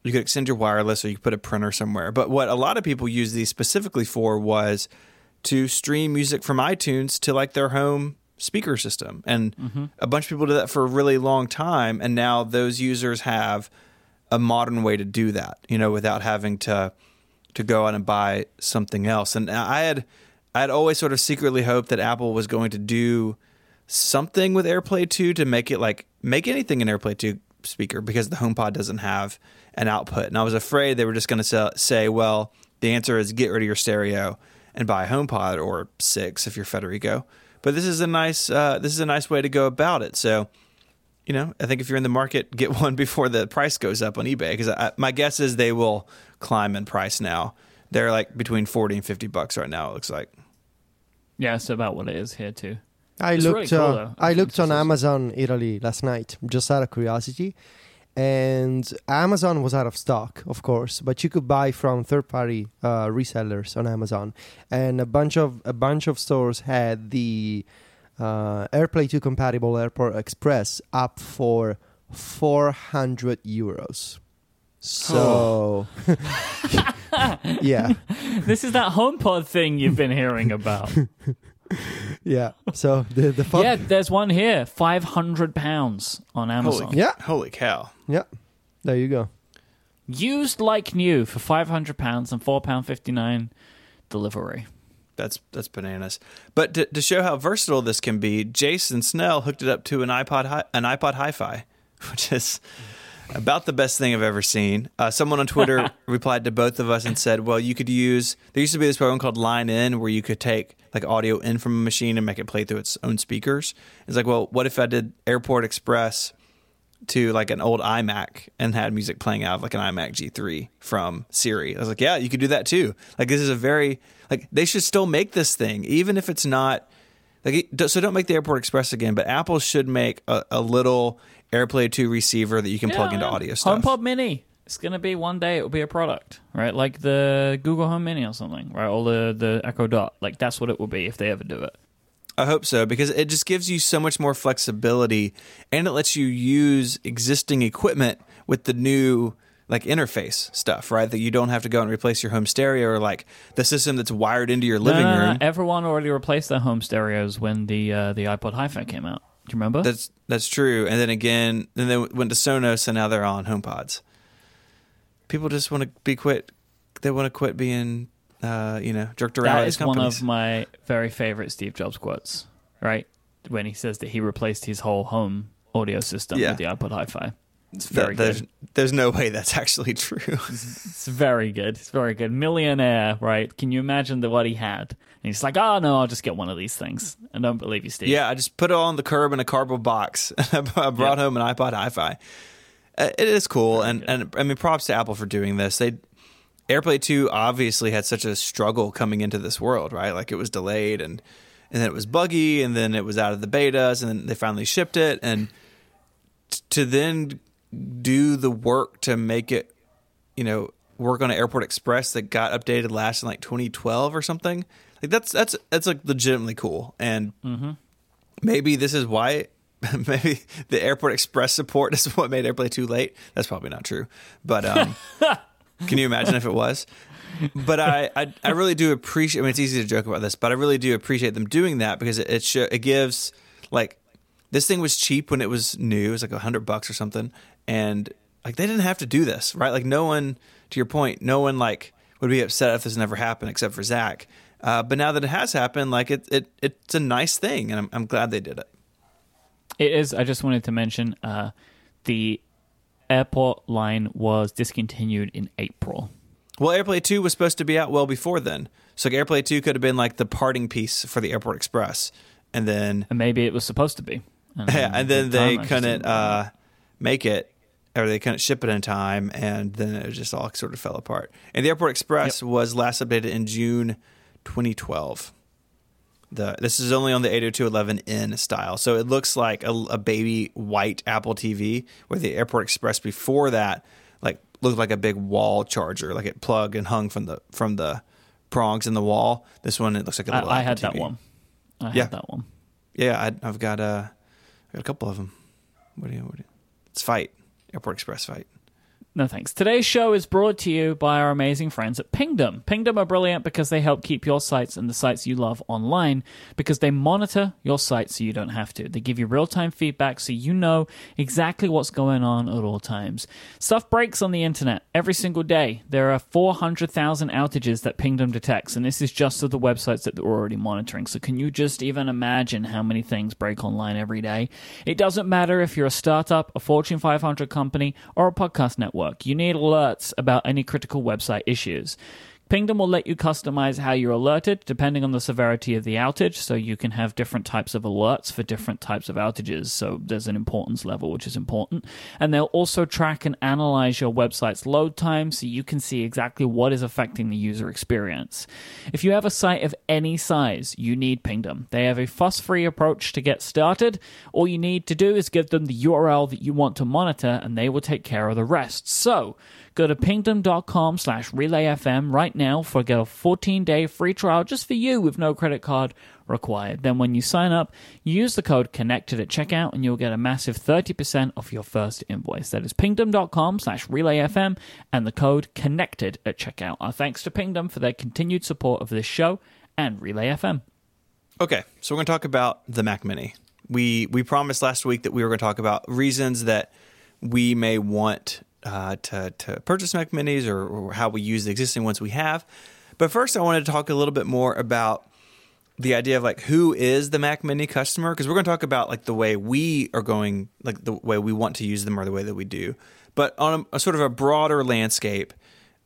you could extend your wireless or you could put a printer somewhere. But what a lot of people use these specifically for was to stream music from iTunes to like their home speaker system. And mm-hmm. a bunch of people did that for a really long time. And now those users have a modern way to do that, you know, without having to to go out and buy something else. And I had I had always sort of secretly hoped that Apple was going to do something with AirPlay 2 to make it like make anything an AirPlay 2 speaker because the HomePod doesn't have an output. And I was afraid they were just going to say, well, the answer is get rid of your stereo and buy a HomePod or 6 if you're Federico. But this is a nice uh, this is a nice way to go about it. So, you know, I think if you're in the market, get one before the price goes up on eBay because my guess is they will climb in price now. They're like between 40 and 50 bucks right now it looks like. Yeah, it's about what it is here too. I It's looked. really cool, uh. I I looked on. Amazon Italy last night, just out of curiosity, and Amazon was out of stock, of course. But you could buy from third-party uh, resellers on Amazon, and a bunch of a bunch of stores had the uh, AirPlay 2 compatible Airport Express up for 400 euros. So, yeah. this is that HomePod thing you've been hearing about. yeah. So the the fun- yeah, there's one here, five hundred pounds on Amazon. Holy, Yeah. holy cow! yeah. There you go. Used like new for five hundred pounds and four pound fifty nine delivery. That's that's bananas. But to, to show how versatile this can be, Jason Snell hooked it up to an iPod hi- an iPod Hi-Fi, which is about the best thing I've ever seen. Uh, someone on Twitter replied to both of us and said, "Well, you could use there used to be this program called Line In where you could take like audio in from a machine and make it play through its own speakers." It's like, well, what if I did Airport Express to like an old iMac and had music playing out of like an iMac G3 from Siri. I was like, yeah, you could do that too. Like this is a very like they should still make this thing even if it's not like so don't make the Airport Express again, but Apple should make a, a little AirPlay 2 receiver that you can plug into audio stuff. HomePod Mini. It's gonna be one day. It will be a product, right? Like the Google Home Mini or something, right? Or the the Echo Dot. Like that's what it will be if they ever do it. I hope so because it just gives you so much more flexibility and it lets you use existing equipment with the new like interface stuff, right? That you don't have to go and replace your home stereo or like the system that's wired into your living No, no, no, room. Everyone already replaced their home stereos when the uh, the iPod Hi-Fi came out. Do you remember? That's that's true. And then again, then they went to Sonos and now they're on HomePods. People just want to be quit. They want to quit being, uh, you know, jerked around. that one of my very favorite Steve Jobs quotes. Right when he says that he replaced his whole home audio system Yeah. with the iPod Hi-Fi. It's That- very there's, good. there's no way that's actually true. It's very good. It's very good. Millionaire, right? Can you imagine the what he had? And he's like, "Oh no, I'll just get one of these things." I don't believe you, Steve. yeah, I just put it on the curb in a cardboard box. I brought home an iPod Hi-Fi. Uh, It is cool, and and I mean, props to Apple for doing this. They AirPlay 2 obviously had such a struggle coming into this world, right? Like it was delayed and and then it was buggy and then it was out of the betas and then they finally shipped it and to then do the work to make it, you know, work on an Airport Express that got updated last in like 2012 or something. Like that's that's that's like legitimately cool. And maybe this is why maybe the airport express support is what made airplay too late. That's probably not true. But um can you imagine if it was? But I, I i really do appreciate i mean it's easy to joke about this but i really do appreciate them doing that because it it, sho- it gives like this thing was cheap when it was new. It was like a hundred bucks or something and like they didn't have to do this right like no one to your point no one like would be upset if this never happened except for zach uh, but now that it has happened like it, it it's a nice thing and I'm, I'm glad they did it It is. I just wanted to mention uh, the airport line was discontinued in April. Well, AirPlay 2 was supposed to be out well before then. So like, AirPlay 2 could have been like the parting piece for the Airport Express. And then And maybe it was supposed to be. And yeah, and then the they couldn't uh, make it or they couldn't ship it in time and then it just all sort of fell apart. And the Airport Express was last updated in June 2012. The this is only on the 802.11n style. So it looks like a, a baby white Apple TV where the Airport Express before that like looked like a big wall charger, like it plugged and hung from the from the prongs in the wall. This one it looks like a little I, I had that one. I Yeah. had that one. Yeah, I, I've got uh, I got a couple of them. What do you? What do you it's Fight Airport Express Fight. No thanks. Today's show is brought to you by our amazing friends at Pingdom. Pingdom are brilliant because they help keep your sites and the sites you love online because they monitor your site so you don't have to. They give you real time feedback so you know exactly what's going on at all times. Stuff breaks on the internet every single day. There are 400,000 outages that Pingdom detects, and this is just of the websites that they're already monitoring. So, can you just even imagine how many things break online every day? It doesn't matter if you're a startup, a Fortune 500 company, or a podcast network. You need alerts about any critical website issues. Pingdom will let you customize how you're alerted depending on the severity of the outage, so you can have different types of alerts for different types of outages. So there's an importance level, which is important. And they'll also track and analyze your website's load time so you can see exactly what is affecting the user experience. If you have a site of any size, you need Pingdom. They have a fuss free approach to get started. All you need to do is give them the URL that you want to monitor, and they will take care of the rest. So, Go to pingdom.com slash relayfm right now for get a 14-day free trial just for you with no credit card required. Then when you sign up, use the code CONNECTED at checkout and you'll get a massive 30% off your first invoice. That is pingdom.com slash relayfm and the code CONNECTED at checkout. Our thanks to Pingdom for their continued support of this show and Relay FM. Okay, so we're going to talk about the Mac Mini. We we promised last week that we were going to talk about reasons that we may want uh, to to purchase Mac Minis or, or how we use the existing ones we have. But first, I wanted to talk a little bit more about the idea of like who is the Mac Mini customer because we're going to talk about like the way we are going, like the way we want to use them or the way that we do. But on a, a sort of a broader landscape,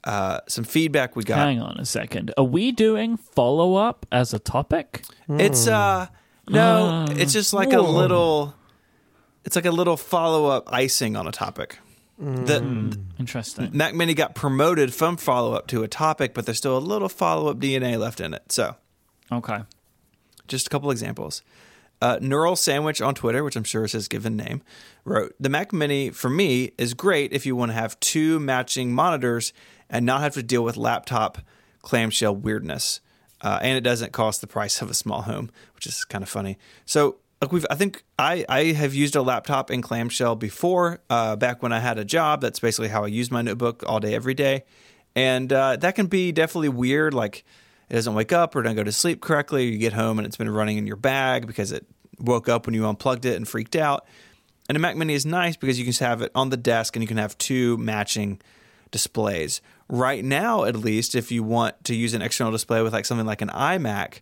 uh, some feedback we got. Hang on a second. Are we doing follow up as a topic? It's uh no, Uh, it's just like a little it's like a little follow-up icing on a topic. The Interesting. Mac Mini got promoted from follow-up to a topic, but there's still a little follow-up DNA left in it. So, Okay. just a couple examples. Uh, Neural Sandwich on Twitter, which I'm sure is his given name, wrote The Mac Mini for me is great if you want to have two matching monitors and not have to deal with laptop clamshell weirdness. Uh, and it doesn't cost the price of a small home, which is kind of funny. So, like we've, I think I, I have used a laptop in clamshell before, uh, back when I had a job. That's basically how I use my notebook all day, every day. And uh, that can be definitely weird. Like, it doesn't wake up or doesn't go to sleep correctly. Or you get home and it's been running in your bag because it woke up when you unplugged it and freaked out. And a Mac Mini is nice because you can just have it on the desk and you can have two matching displays. Right now, at least, if you want to use an external display with like something like an iMac,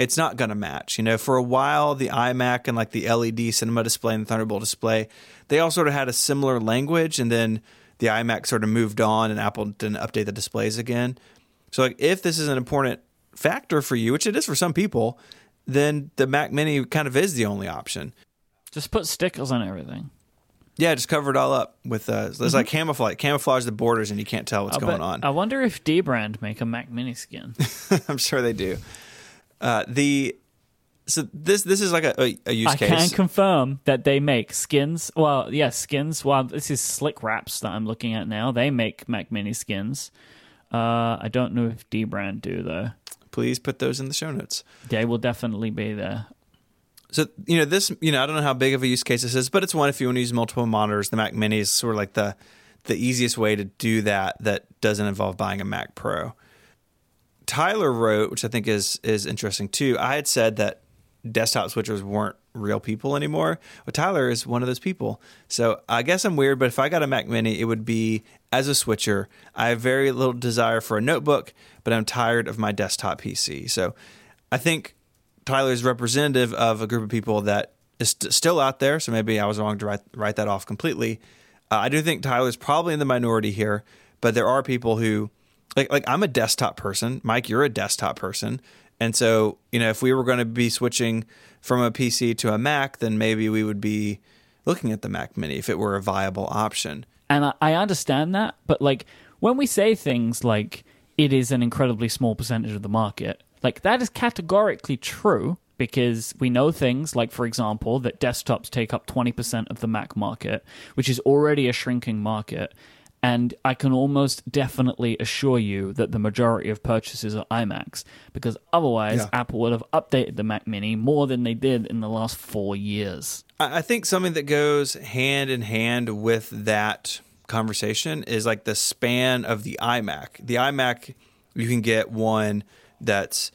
it's not going to match. You know, for a while, the iMac and like the LED cinema display and the Thunderbolt display, they all sort of had a similar language. And then the iMac sort of moved on and Apple didn't update the displays again. So, like, if this is an important factor for you, which it is for some people, then the Mac Mini kind of is the only option. Just put stickers on everything. Yeah, just cover it all up with uh, there's like camouflage, camouflage the borders, and you can't tell what's I going bet- on. I wonder if dbrand make a Mac Mini skin. I'm sure they do. Uh, the so this this is like a, a, a use I case. I can confirm that they make skins. Well, yeah, skins. Well, this is Slickwraps that I'm looking at now. They make Mac Mini skins. Uh, I don't know if dbrand do though. Please put those in the show notes. They will definitely be there. So you know this, you know I don't know how big of a use case this is, but it's one if you want to use multiple monitors. The Mac Mini is sort of like the the easiest way to do that that doesn't involve buying a Mac Pro. Tyler wrote, which I think is is interesting too. I had said that desktop switchers weren't real people anymore. Well, Tyler is one of those people. So I guess I'm weird, but if I got a Mac Mini, it would be as a switcher. I have very little desire for a notebook, but I'm tired of my desktop PC. So I think Tyler is representative of a group of people that is st- still out there. So maybe I was wrong to write, write that off completely. Uh, I do think Tyler's probably in the minority here, but there are people who like like I'm a desktop person. Myke, you're a desktop person. And so, you know, if we were going to be switching from a PC to a Mac, then maybe we would be looking at the Mac Mini if it were a viable option. And I, understand that, but like when we say things like it is an incredibly small percentage of the market, like that is categorically true because we know things like, for example, that desktops take up 20% of the Mac market, which is already a shrinking market. And I can almost definitely assure you that the majority of purchases are iMacs because otherwise Yeah. Apple would have updated the Mac Mini more than they did in the last four years. I I think something that goes hand in hand with that conversation is like the span of the iMac. The iMac, you can get one that's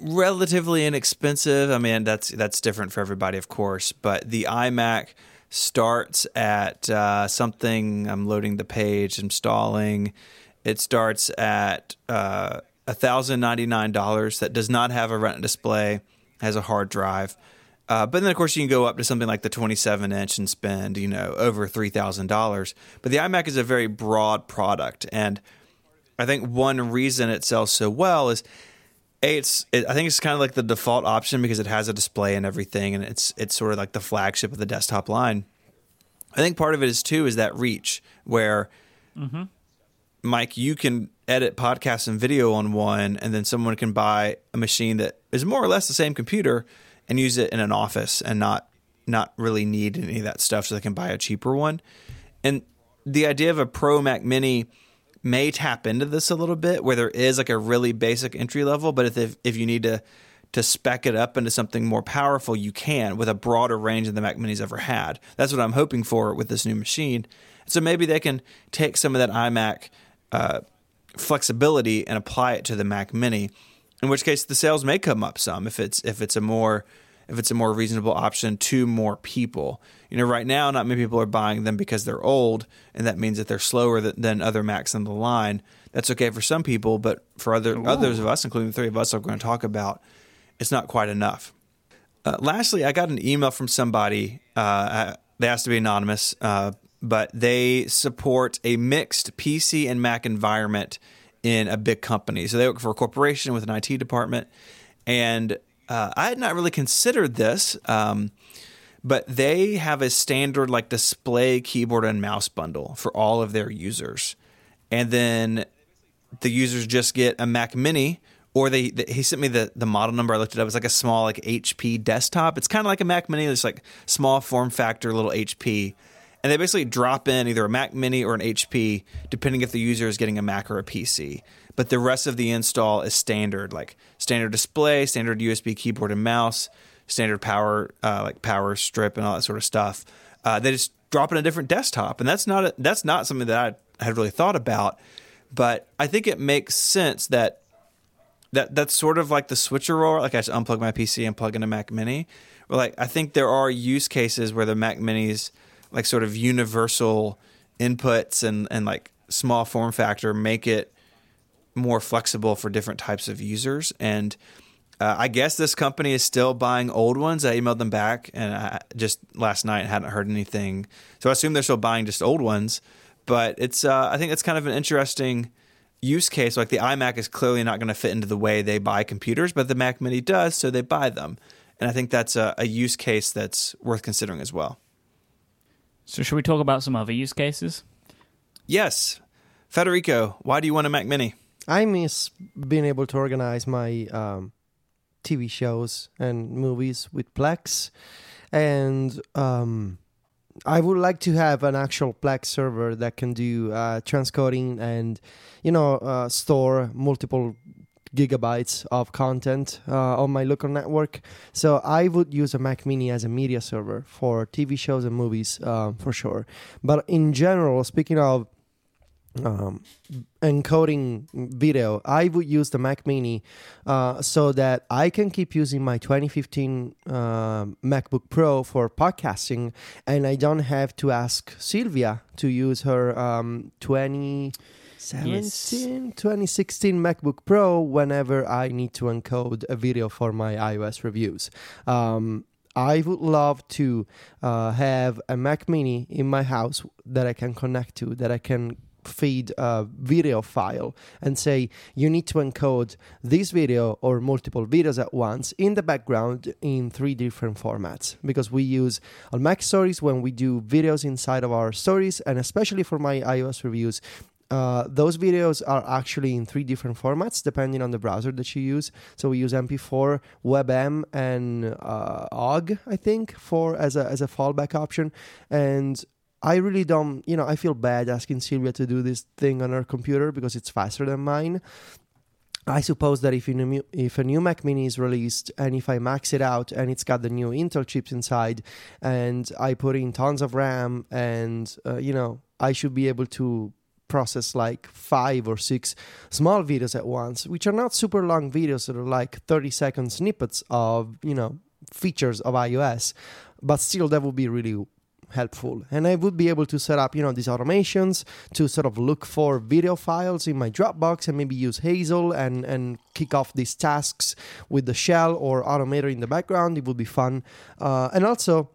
relatively inexpensive. I mean, that's that's different for everybody, of course. But the iMac starts at uh, something. I'm loading the page, installing. It starts at uh, thousand ninety nine dollars. That does not have a Retina display, has a hard drive. Uh, but then, of course, you can go up to something like the 27 inch and spend, you know, over $3,000. But the iMac is a very broad product. And I think one reason it sells so well is a, it's it, I think it's kind of like the default option because it has a display and everything, and it's it's sort of like the flagship of the desktop line. I think part of it is too is that reach where mm-hmm. Myke, you can edit podcasts and video on one, and then someone can buy a machine that is more or less the same computer and use it in an office and not not really need any of that stuff, so they can buy a cheaper one. And the idea of a Pro Mac Mini may tap into this a little bit, where there is like a really basic entry level, but if if you need to to spec it up into something more powerful, you can with a broader range than the Mac Mini's ever had. That's what I'm hoping for with this new machine. So maybe they can take some of that iMac uh, flexibility and apply it to the Mac Mini. in which case the sales may come up some if it's if it's a more if it's a more reasonable option to more people. You know, right now, not many people are buying them because they're old, and that means that they're slower than, than other Macs in the line. That's okay for some people, but for other Ooh. others of us, including the three of us, I'm going to talk about, it's not quite enough. Uh, lastly, I got an email from somebody. Uh, they asked to be anonymous, uh, but they support a mixed PC and Mac environment in a big company. So they work for a corporation with an IT department, and uh, I had not really considered this. Um, but they have a standard like display keyboard and mouse bundle for all of their users. And then the users just get a Mac Mini, or they, they, he sent me the the model number. I looked it up. It's like a small like HP desktop. It's kind of like a Mac Mini. It's like small form factor little HP, and they basically drop in either a Mac Mini or an HP, depending if the user is getting a Mac or a PC. But the rest of the install is standard, like standard display, standard USB keyboard and mouse, standard power uh, like power strip and all that sort of stuff. Uh, they just drop in a different desktop, and that's not a, that's not something that I had really thought about. But I think it makes sense that that that's sort of like the switcher roll. Like I just unplug my PC and plug in a Mac Mini. But like I think there are use cases where the Mac Minis like sort of universal inputs and and like small form factor make it more flexible for different types of users. And uh, I guess this company is still buying old ones. I emailed them back, and I just last night hadn't heard anything. So I assume they're still buying just old ones. But it's uh, I think it's kind of an interesting use case. Like the iMac is clearly not going to fit into the way they buy computers, but the Mac Mini does, so they buy them. And I think that's a, a use case that's worth considering as well. So, should we talk about some other use cases? Yes, Federico, why do you want a Mac Mini? I miss being able to organize my um, TV shows and movies with Plex, and um, I would like to have an actual Plex server that can do uh, transcoding and, you know, uh, store multiple gigabytes of content uh, on my local network. So I would use a Mac Mini as a media server for TV shows and movies uh, for sure. But in general, speaking of um, encoding video, I would use the Mac Mini uh, so that I can keep using my 2015 uh, MacBook Pro for podcasting, and I don't have to ask Silvia to use her um, 2017, 2016 MacBook Pro whenever I need to encode a video for my iOS reviews. Um, I would love to uh, have a Mac Mini in my house that I can connect to, that I can feed a video file and say you need to encode this video or multiple videos at once in the background in three different formats because we use on MacStories when we do videos inside of our stories and especially for my iOS reviews uh, those videos are actually in three different formats depending on the browser that you use. So we use MP4, WebM, and uh, OGG, I think, for as a as a fallback option. And I really don't, you know, I feel bad asking Silvia to do this thing on her computer because it's faster than mine. I suppose that if a new if a new Mac Mini is released and if I max it out and it's got the new Intel chips inside and I put in tons of RAM and uh, you know I should be able to process like five or six small videos at once, which are not super long videos that are like 30 second snippets of, you know, features of iOS, but still that would be really helpful. And I would be able to set up, you know, these automations to sort of look for video files in my Dropbox and maybe use Hazel and and kick off these tasks with the shell or automator in the background. It would be fun. Uh, and also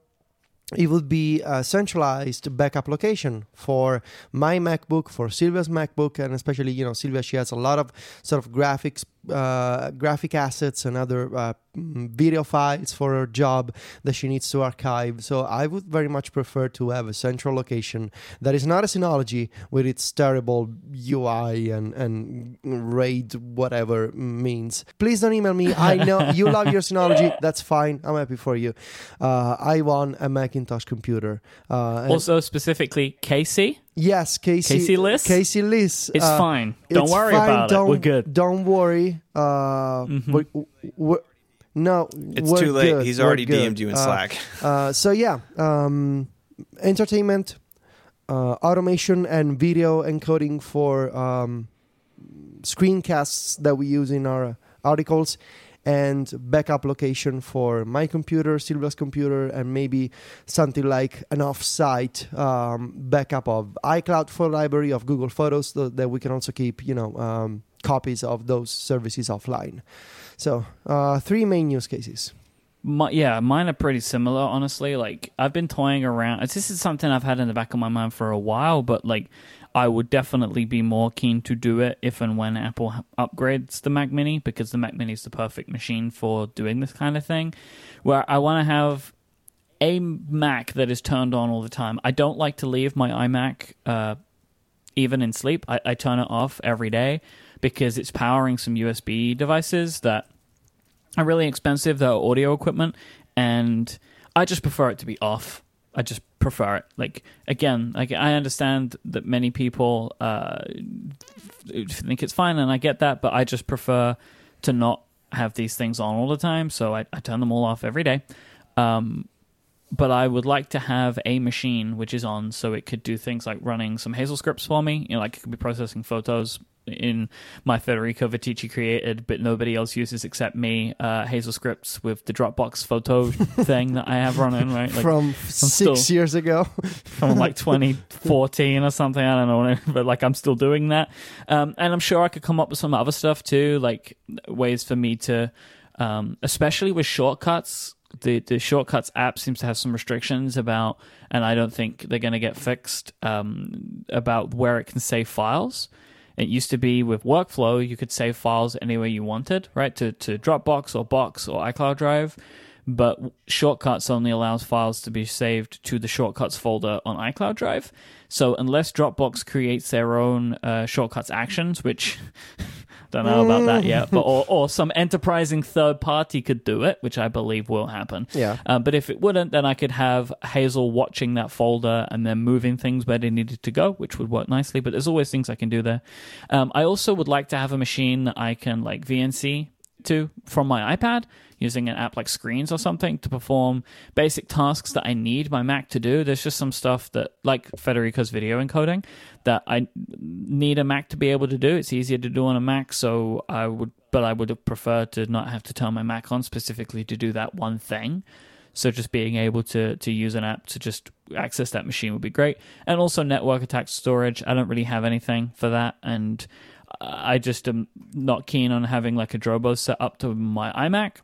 it would be a centralized backup location for my MacBook, for Silvia's MacBook, and especially you know Silvia. She has a lot of sort of graphics, uh, graphic assets and other uh, video files for her job that she needs to archive. So I would very much prefer to have a central location that is not a Synology with its terrible UI and and RAID whatever means. Please don't email me. I know you love your Synology. That's fine. I'm happy for you. Uh, I want a Macintosh computer. Uh, Also, specifically, Casey, Yes, Casey. Casey Liss? Casey Liss. it's uh, fine. Don't it's worry fine, about don't, it. We're good. Don't worry. Uh, Mhm. we're, we're, no, It's we're too late. good, He's we're already good. DM'd you in Uh, Slack. Uh, so yeah, um, entertainment, uh, automation, and video encoding for um, screencasts that we use in our articles, and backup location for my computer, Silvia's computer, and maybe something like an off-site um, backup of iCloud for library of Google Photos so that we can also keep, you know, um, copies of those services offline. So uh, three main use cases. My, yeah, mine are pretty similar, honestly. Like, I've been toying around. This is something I've had in the back of my mind for a while, but like, I would definitely be more keen to do it if and when Apple upgrades the Mac Mini because the Mac Mini is the perfect machine for doing this kind of thing. Where I want to have a Mac that is turned on all the time. I don't like to leave my iMac uh, even in sleep. I, I turn it off every day because it's powering some USB devices that are really expensive. They're audio equipment, and I just prefer it to be off. I just prefer it. Like again, like I understand that many people uh, think it's fine, and I get that, but I just prefer to not have these things on all the time. So I, I turn them all off every day. Um, but I would like to have a machine which is on so it could do things like running some Hazel scripts for me. You know, like it could be processing photos in my Federico Viticci created, but nobody else uses except me. Uh, Hazel scripts with the Dropbox photo thing that I have running right like, from six still, years ago, from like 2014 or something. I don't know, but like I'm still doing that, um, and I'm sure I could come up with some other stuff too, like ways for me to, um, especially with shortcuts the the shortcuts app seems to have some restrictions about, and I don't think they're going to get fixed um, about where it can save files. It used to be with workflow, you could save files anywhere you wanted, right? To to Dropbox or Box or iCloud Drive. But Shortcuts only allows files to be saved to the Shortcuts folder on iCloud Drive. So unless Dropbox creates their own uh, Shortcuts actions, which don't know about that yet, but or, or some enterprising third party could do it, which I believe will happen. Yeah. Um, but if it wouldn't, then I could have Hazel watching that folder and then moving things where they needed to go, which would work nicely. But there's always things I can do there. Um, I also would like to have a machine that I can like VNC to from my iPad using an app like Screens or something to perform basic tasks that I need my Mac to do. There's just some stuff that, like Federico's video encoding, that I need a Mac to be able to do. It's easier to do on a Mac, so I would, but I would prefer to not have to turn my Mac on specifically to do that one thing. So just being able to to use an app to just access that machine would be great. And also network attached storage. I don't really have anything for that, and I just am not keen on having like a Drobo set up to my iMac.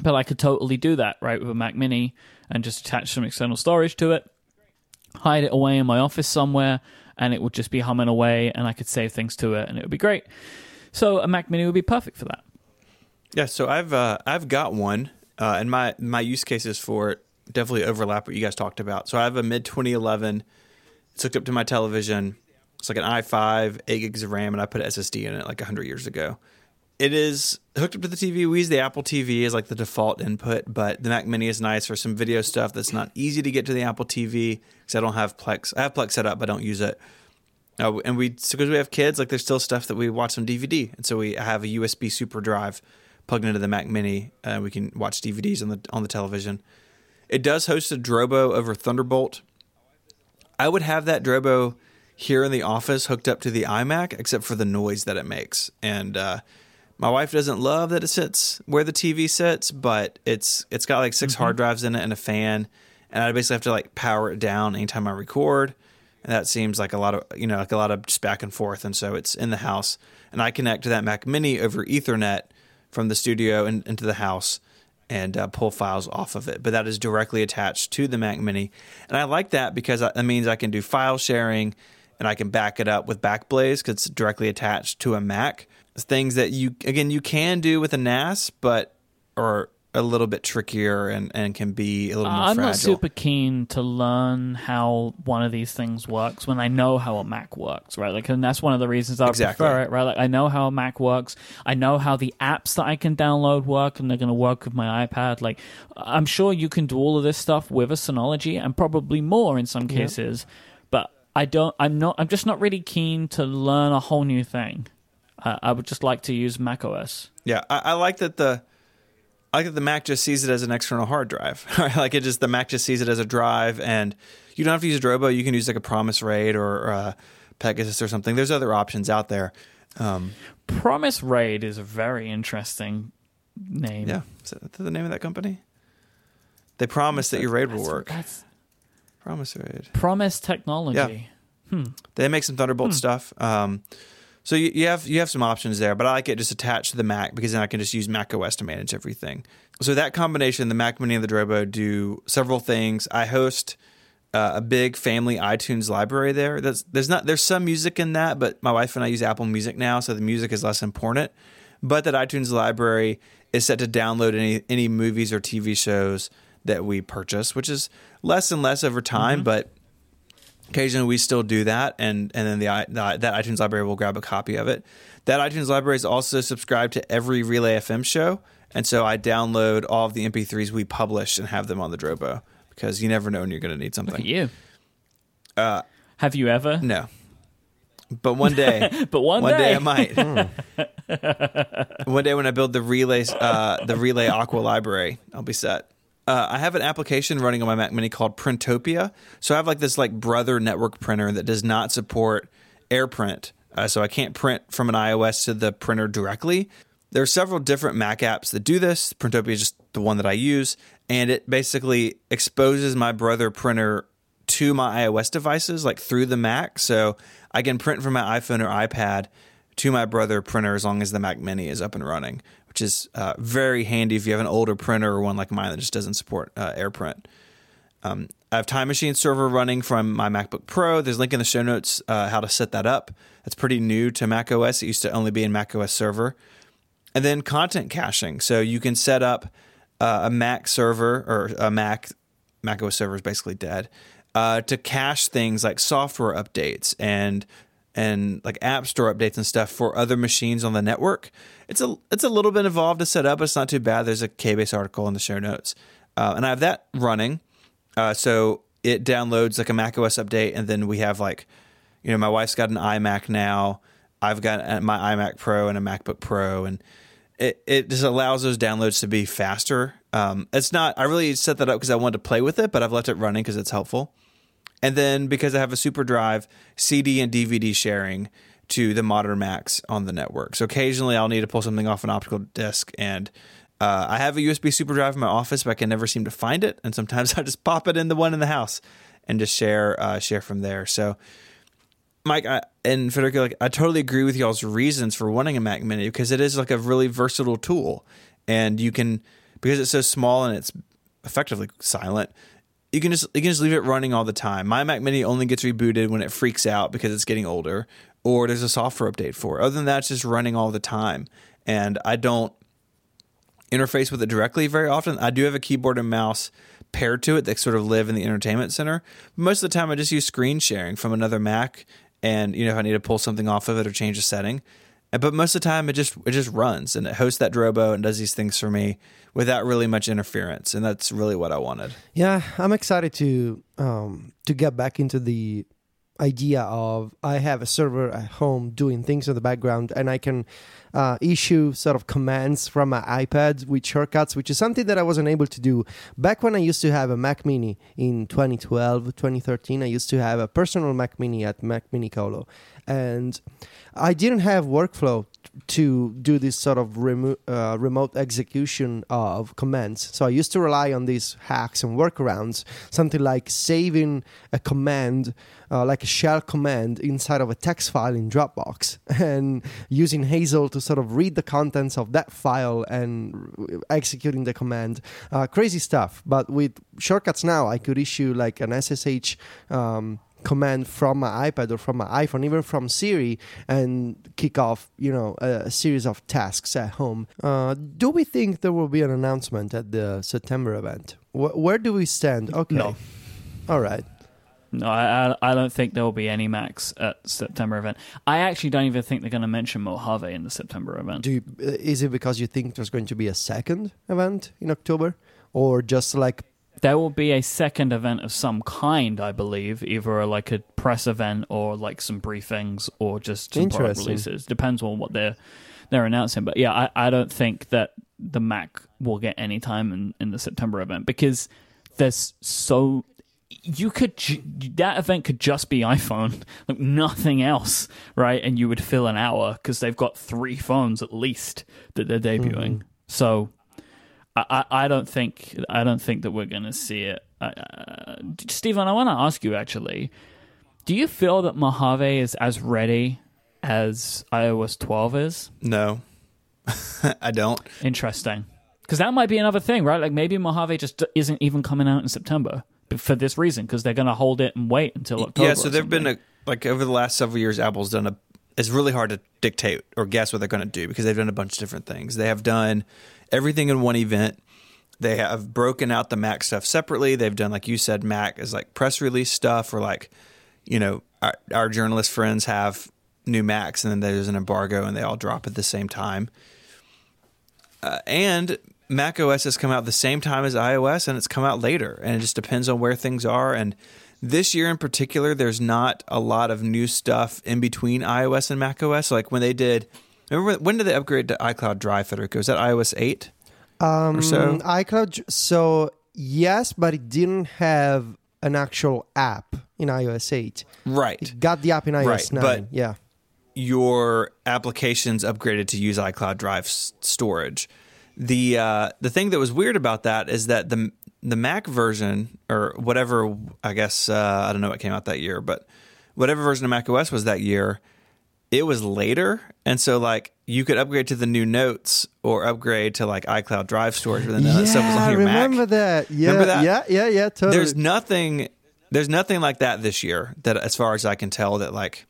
But I could totally do that, right, with a Mac Mini and just attach some external storage to it, hide it away in my office somewhere, and it would just be humming away, and I could save things to it, and it would be great. So a Mac Mini would be perfect for that. Yeah, so I've uh, I've got one, uh, and my my use cases for it definitely overlap what you guys talked about. So I have a mid 2011. It's hooked up to my television. It's like an i5, 8 gigs of RAM, and I put SSD in it like 100 years ago it is hooked up to the TV. We use the Apple TV as like the default input, but the Mac Mini is nice for some video stuff that's not easy to get to the Apple TV because I don't have Plex. I have Plex set up, but I don't use it. Uh, and we because so we have kids, like there's still stuff that we watch on DVD, and so we have a USB super drive plugged into the Mac Mini. and we can watch DVDs on the on the television. It does host a Drobo over Thunderbolt. I would have that Drobo here in the office hooked up to the iMac, except for the noise that it makes, and uh, my wife doesn't love that it sits where the TV sits, but it's it's got like 6 mm-hmm. hard drives in it and a fan, and I basically have to like power it down anytime I record, and that seems like a lot of you know like a lot of just back and forth, and so it's in the house, and I connect to that Mac Mini over Ethernet from the studio and into the house, and uh, pull files off of it. But that is directly attached to the Mac Mini, and I like that because that means I can do file sharing, and I can back it up with Backblaze because it's directly attached to a Mac things that you again you can do with a NAS, but are a little bit trickier and, and can be a little more I'm fragile. not super keen to learn how one of these things works when I know how a Mac works, right? Like, and that's one of the reasons I exactly. prefer it, right? Like, I know how a Mac works. I know how the apps that I can download work, and they're going to work with my iPad. Like, I'm sure you can do all of this stuff with a Synology, and probably more in some cases. Yep. I don't. I'm not. I'm just not really keen to learn a whole new thing. Uh, I would just like to use Mac OS. Yeah, I, I, like that the I like that the Mac just sees it as an external hard drive. like it just the Mac just sees it as a drive, and you don't have to use Drobo. You can use like a Promise RAID or uh, Pegasus or something. There's other options out there. Um, Promise Raid is a very interesting name. yeah, is that the name of that company? They promise that your raid will work. That's Promise raid. Promise Technology. Hmm. They make some Thunderbolt stuff. Um, so you, you have you have some options there, but I like it just attached to the Mac because then I can just use Mac OS to manage everything. So that combination, the Mac Mini and the Drobo, do several things. I host uh, a big family iTunes library there. That's there's not there's some music in that, but my wife and I use Apple Music now, so the music is less important. But that iTunes library is set to download any any movies or TV shows that we purchase, which is less and less over time, but occasionally we still do that and and then the, i- the that iTunes library will grab a copy of it. That iTunes library is also subscribed to every Relay FM show, and so I download all of the MP3s we publish and have them on the Drobo because you never know when you're going to need Look at something. you. Uh, Have you ever? no, but one day, But one, one day day, I might. one day when I build the relay, uh, the relay Aqua library, I'll be set. Uh, I have an application running on my Mac Mini called Printopia. So I have like this like brother network printer that does not support AirPrint. Uh, so I can't print from an iOS to the printer directly. There are several different Mac apps that do this. Printopia is just the one that I use, and it basically exposes my brother printer to my iOS devices, like through the Mac. So I can print from my iPhone or iPad to my brother printer as long as the Mac Mini is up and running, which is uh, very handy if you have an older printer or one like mine that just doesn't support uh, AirPrint. Um, I have Time Machine server running from my MacBook Pro. There's a link in the show notes uh, how to set that up. That's pretty new to Mac OS. It used to only be in Mac OS server. And then content caching. So you can set up uh, a Mac server or a Mac Mac OS server is basically dead uh, to cache things like software updates and and like App Store updates and stuff for other machines on the network. It's a it's a little bit involved to set up, but it's not too bad. There's a KBase article in the show notes, uh, and I have that running. Uh, so it downloads like a Mac OS update, and then we have like, you know, my wife's got an iMac now. I've got my iMac Pro and a MacBook Pro, and it, it just allows those downloads to be faster. Um, it's not. I really set that up because I wanted to play with it, but I've left it running because it's helpful. And then because I have a super drive, CD and DVD sharing to the modern Macs on the network. So occasionally I'll need to pull something off an optical disc and uh, I have a USB super drive in my office, but I can never seem to find it. And sometimes I just pop it in the one in the house and just share uh, share from there. So, Myke I, and Federico, like, I totally agree with y'all's reasons for wanting a Mac Mini because it is like a really versatile tool, and you can because it's so small and it's effectively silent. You can just you can just leave it running all the time. My Mac Mini only gets rebooted when it freaks out because it's getting older, or there's a software update for it. Other than that, it's just running all the time, and I don't interface with it directly very often. I do have a keyboard and mouse paired to it that sort of live in the entertainment center. Most of the time, I just use screen sharing from another Mac, and you know if I need to pull something off of it or change a setting. But most of the time, it just it just runs and it hosts that Drobo and does these things for me without really much interference, and that's really what I wanted. Yeah, I'm excited to um, to get back into the idea of I have a server at home doing things in the background, and I can uh, issue sort of commands from my iPad with shortcuts, which is something that I wasn't able to do back when I used to have a Mac Mini in 2012, 2013. I used to have a personal Mac Mini at Macminicolo, and I didn't have workflow to do this sort of remo- uh, remote execution of commands. So I used to rely on these hacks and workarounds, something like saving a command, uh, like a shell command, inside of a text file in Dropbox, and using Hazel to sort of read the contents of that file and r- executing the command. Uh, crazy stuff. But with shortcuts now, I could issue like an SSH. Um, command from my iPad or from my iPhone, even from Siri, and kick off, you know, a, a series of tasks at home. Uh, do we think there will be an announcement at the September event? Wh- where do we stand? Okay. No. All right. No, I, I don't think there will be any Macs at September event. I actually don't even think they're going to mention Mojave in the September event. Do you, uh, is it because you think there's going to be a second event in October, or just like There will be a second event of some kind, I believe, either like a press event or like some briefings or just some product Interesting. releases. Depends on what they're they're announcing. But yeah, I, I don't think that the Mac will get any time in, in the September event because there's so you could ju- that event could just be iPhone, like nothing else, right? And you would fill an hour because they've got three phones at least that they're debuting. Mm-hmm. So I, I, don't think I don't think that we're going to see it. Uh, Stephen, I want to ask you actually, do you feel that Mojave is as ready as iOS 12 is? No, I don't. Interesting. Because that might be another thing, right? Like maybe Mojave just isn't even coming out in September for this reason because they're going to hold it and wait until October. yeah, so there've been a like over the last several years, Apple's done a. It's really hard to dictate or guess what they're going to do because they've done a bunch of different things. They have done everything in one event. They have broken out the Mac stuff separately. They've done, like you said, Mac is like press release stuff, or like, you know, our, our journalist friends have new Macs, and then there's an embargo, and they all drop at the same time. Uh, and Mac OS has come out the same time as iOS, and it's come out later, and it just depends on where things are. And this year in particular, there's not a lot of new stuff in between iOS and Mac OS. Like when they did, remember when did they upgrade to iCloud Drive, Federico? Was that iOS 8? Um, Or so? iCloud. So yes, but it didn't have an actual app in iOS 8. Right. It got the app in iOS Right, 9. but- yeah. your applications upgraded to use iCloud Drive s- storage. The uh, the thing that was weird about that is that the the Mac version or whatever I guess uh, I don't know what came out that year, but whatever version of Mac OS was that year, it was later, and so like you could upgrade to the new Notes or upgrade to like iCloud Drive storage, but then that stuff was yeah, on your remember Mac. that. Yeah, Remember that? yeah, yeah, yeah, totally. There's nothing there's nothing like that this year that as far as I can tell that like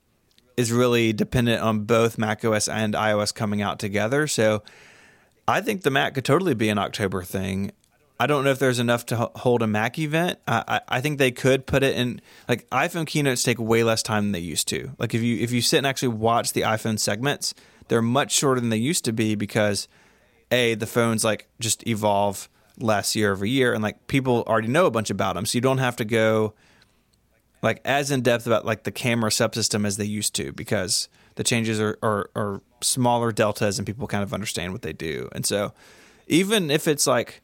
is really dependent on both macOS and iOS coming out together. So I think the Mac could totally be an October thing. I don't know if there's enough to hold a Mac event. I, I, I think they could put it in like iPhone keynotes take way less time than they used to. Like if you if you sit and actually watch the iPhone segments, they're much shorter than they used to be because a the phones like just evolve less year over year, and like people already know a bunch about them, so you don't have to go like as in depth about like the camera subsystem as they used to because the changes are, are are smaller deltas and people kind of understand what they do. And so even if it's like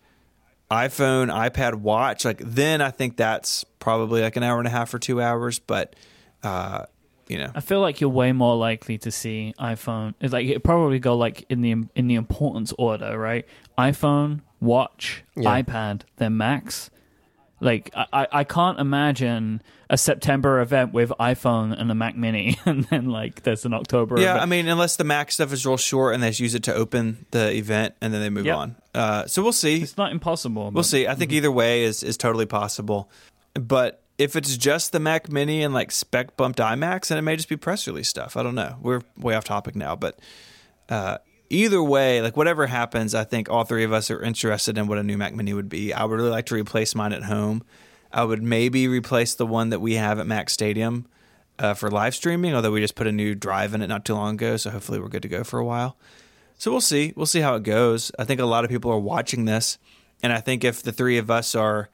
iPhone, iPad, watch, like then I think that's probably like an hour and a half or two hours. But uh, you know, I feel like you're way more likely to see iPhone. It's like it probably go like in the in the importance order, right? iPhone, watch, Yeah. iPad, then Macs. Like I, I can't imagine a September event with iPhone and a Mac Mini, and then like there's an October. yeah. event. I mean, unless the Mac stuff is real short and they just use it to open the event and then they move Yep. on. Uh, so we'll see. it's not impossible. We'll see. I think either way is is totally possible. But if it's just the Mac Mini and like spec bumped iMacs, then it may just be press release stuff. I don't know. We're way off topic now, but uh, either way, like whatever happens, I think all three of us are interested in what a new Mac Mini would be. I would really like to replace mine at home. I would maybe replace the one that we have at MacStadium uh, for live streaming, although we just put a new drive in it not too long ago, so hopefully we're good to go for a while. So we'll see. We'll see how it goes. I think a lot of people are watching this, and I think if the three of us are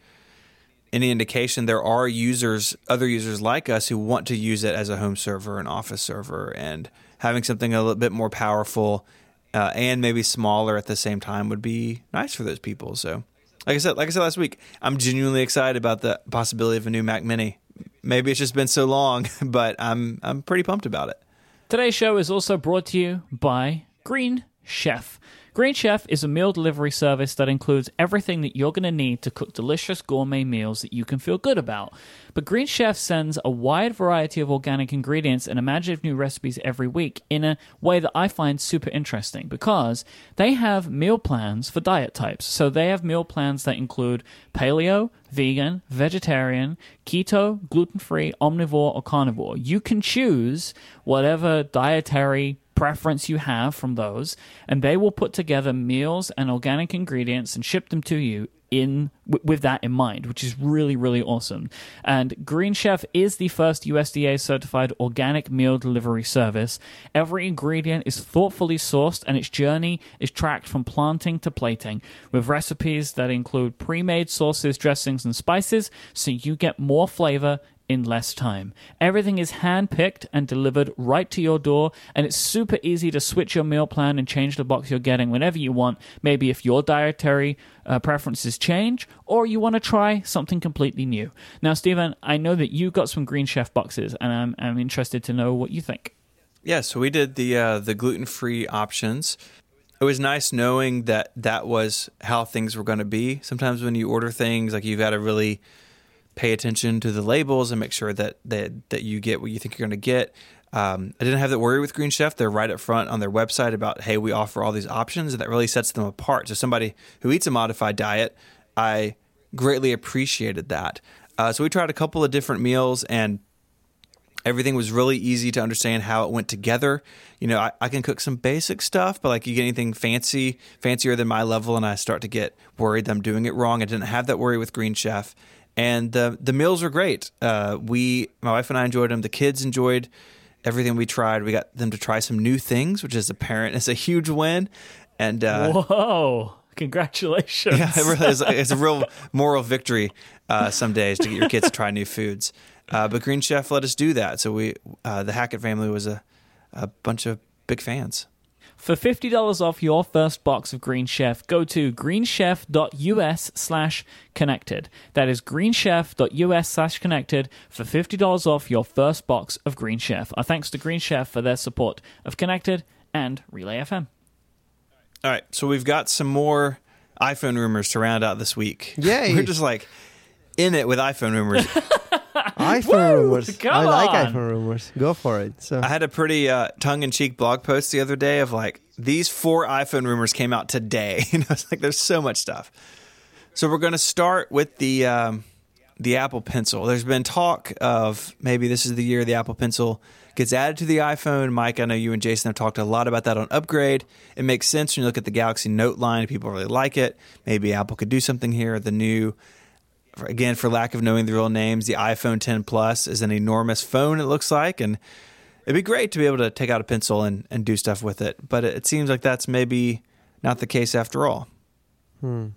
any indication, there are users, other users like us, who want to use it as a home server, an office server, and having something a little bit more powerful uh, and maybe smaller at the same time would be nice for those people. So, like I said, like I said last week, I'm genuinely excited about the possibility of a new Mac Mini. Maybe it's just been so long, but I'm I'm pretty pumped about it. Today's show is also brought to you by Green Chef. Green Chef is a meal delivery service that includes everything that you're going to need to cook delicious gourmet meals that you can feel good about. But Green Chef sends a wide variety of organic ingredients and imaginative new recipes every week in a way that I find super interesting because they have meal plans for diet types. So they have meal plans that include paleo, vegan, vegetarian, keto, gluten free, omnivore, or carnivore. You can choose whatever dietary preference you have from those, and they will put together meals and organic ingredients and ship them to you in w- with that in mind, which is really really awesome. And Green Chef is the first USDA certified organic meal delivery service. Every ingredient is thoughtfully sourced and its journey is tracked from planting to plating with recipes that include pre-made sauces, dressings and spices so you get more flavor in less time. Everything is hand picked and delivered right to your door, and it's super easy to switch your meal plan and change the box you're getting whenever you want. Maybe if your dietary uh, preferences change, or you want to try something completely new. Now, Stephen, I know that you got some Green Chef boxes, and I'm, I'm interested to know what you think. Yeah, so we did the uh, the gluten free options. It was nice knowing that that was how things were going to be. Sometimes when you order things, like you've got to really pay attention to the labels and make sure that that that you get what you think you're going to get. Um, I didn't have that worry with Green Chef. They're right up front on their website about, hey, we offer all these options, and that really sets them apart. So somebody who eats a modified diet, I greatly appreciated that. Uh, so we tried a couple of different meals and everything was really easy to understand how it went together. You know, I, I, can cook some basic stuff, but like you get anything fancy, fancier than my level, and I start to get worried that I'm doing it wrong. I didn't have that worry with Green Chef, and the the meals were great. Uh, we, my wife and I enjoyed them. The kids enjoyed everything we tried. We got them to try some new things, which as a parent is a huge win. And uh, whoa. Congratulations! Yeah, it really is. It's a real moral victory uh, some days to get your kids to try new foods. Uh, but Green Chef let us do that. So we, uh, the Hackett family was a, a bunch of big fans. For $50 off your first box of Green Chef, go to greenchef.us slash connected. That is greenchef.us slash connected for $50 off your first box of Green Chef. Our thanks to Green Chef for their support of Connected and Relay FM. All right, so we've got some more iPhone rumors to round out this week. Yay. We're just like in it with iPhone rumors. iPhone rumors. come I like on. iPhone rumors. Go for it. So I had a pretty uh, tongue-in-cheek blog post the other day of like these four iPhone rumors came out today. You know, it's like there's so much stuff. So we're going to start with the um, the Apple Pencil. There's been talk of maybe this is the year the Apple Pencil gets added to the iPhone. Myke, I know you and Jason have talked a lot about that on Upgrade. It makes sense when you look at the Galaxy Note line. People really like it. Maybe Apple could do something here. The new again, for lack of knowing the real names, the iPhone 10 Plus is an enormous phone, it looks like. And it'd be great to be able to take out a pencil and, and do stuff with it. But it seems like that's maybe not the case after all. Hmm.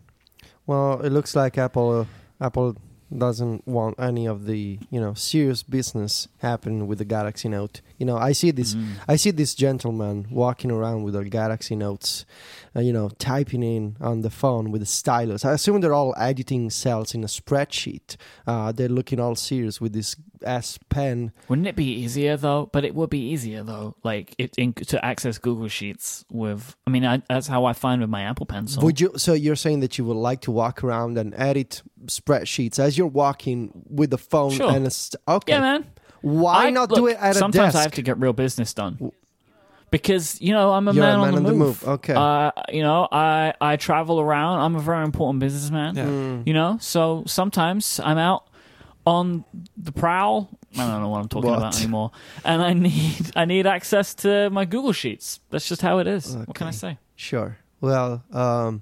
Well, it looks like Apple uh, Apple doesn't want any of the you know serious business happening with the Galaxy Note. You know, I see this Mm. I see this gentleman walking around with a Galaxy Notes, uh, you know, typing in on the phone with a stylus. I assume they're all editing cells in a spreadsheet. Uh, they're looking all serious with this S Pen. Wouldn't it be easier though? But it would be easier though, like it in, to access Google Sheets with. I mean, I, that's how I find with my Apple Pencil. Would you? So you're saying that you would like to walk around and edit spreadsheets as you're walking with the phone Sure. and a st- okay. yeah, man. Why I- not look, do it at a sometimes desk? I have to get real business done because you know I'm a You're man, a man on, the, move. Okay. Uh, you know, I I travel around. I'm a very important businessman. Yeah. Mm. You know, so sometimes I'm out on the prowl. I don't know what I'm talking What? about anymore. And I need I need access to my Google Sheets. That's just how it is. What can I say? Sure. Well, um,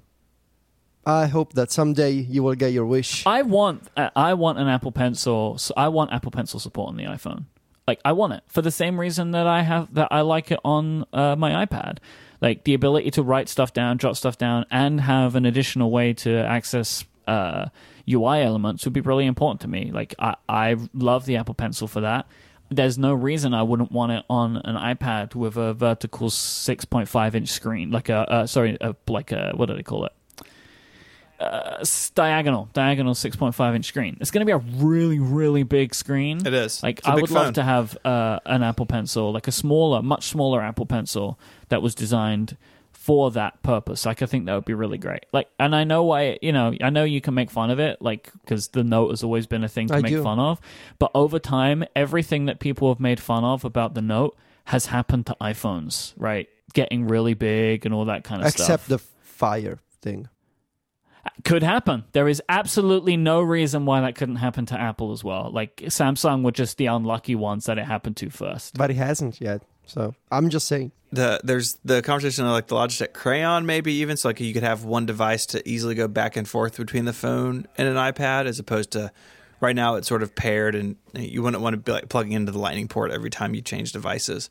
I hope that someday you will get your wish. I want uh, I want an Apple Pencil. So I want Apple Pencil support on the iPhone. Like I want it for the same reason that I have that I like it on uh, my iPad. Like the ability to write stuff down, jot stuff down, and have an additional way to access uh, UI elements would be really important to me. Like I, I love the Apple Pencil for that. There's no reason I wouldn't want it on an iPad with a vertical 6.5 inch screen, like a uh, sorry, a, like a what do they call it? Uh, diagonal, diagonal 6.5 inch screen. It's going to be a really, really big screen. It is. Like It's a I big would love to have uh, an Apple Pencil, like a smaller, much smaller Apple Pencil that was designed for that purpose. Like I think that would be really great. Like, and I know why. You know, I know you can make fun of it, like because the Note has always been a thing to I make do. fun of. But over time, everything that people have made fun of about the Note has happened to iPhones, right? Getting really big and all that kind of stuff. Except the fire thing. Could happen. There is absolutely no reason why that couldn't happen to Apple as well. Like Samsung were just the unlucky ones that it happened to first. But it hasn't yet. So I'm just saying. the there's the conversation of like the Logitech Crayon, maybe even so like you could have one device to easily go back and forth between the phone and an iPad, as opposed to right now it's sort of paired, and you wouldn't want to be like plugging into the Lightning port every time you change devices.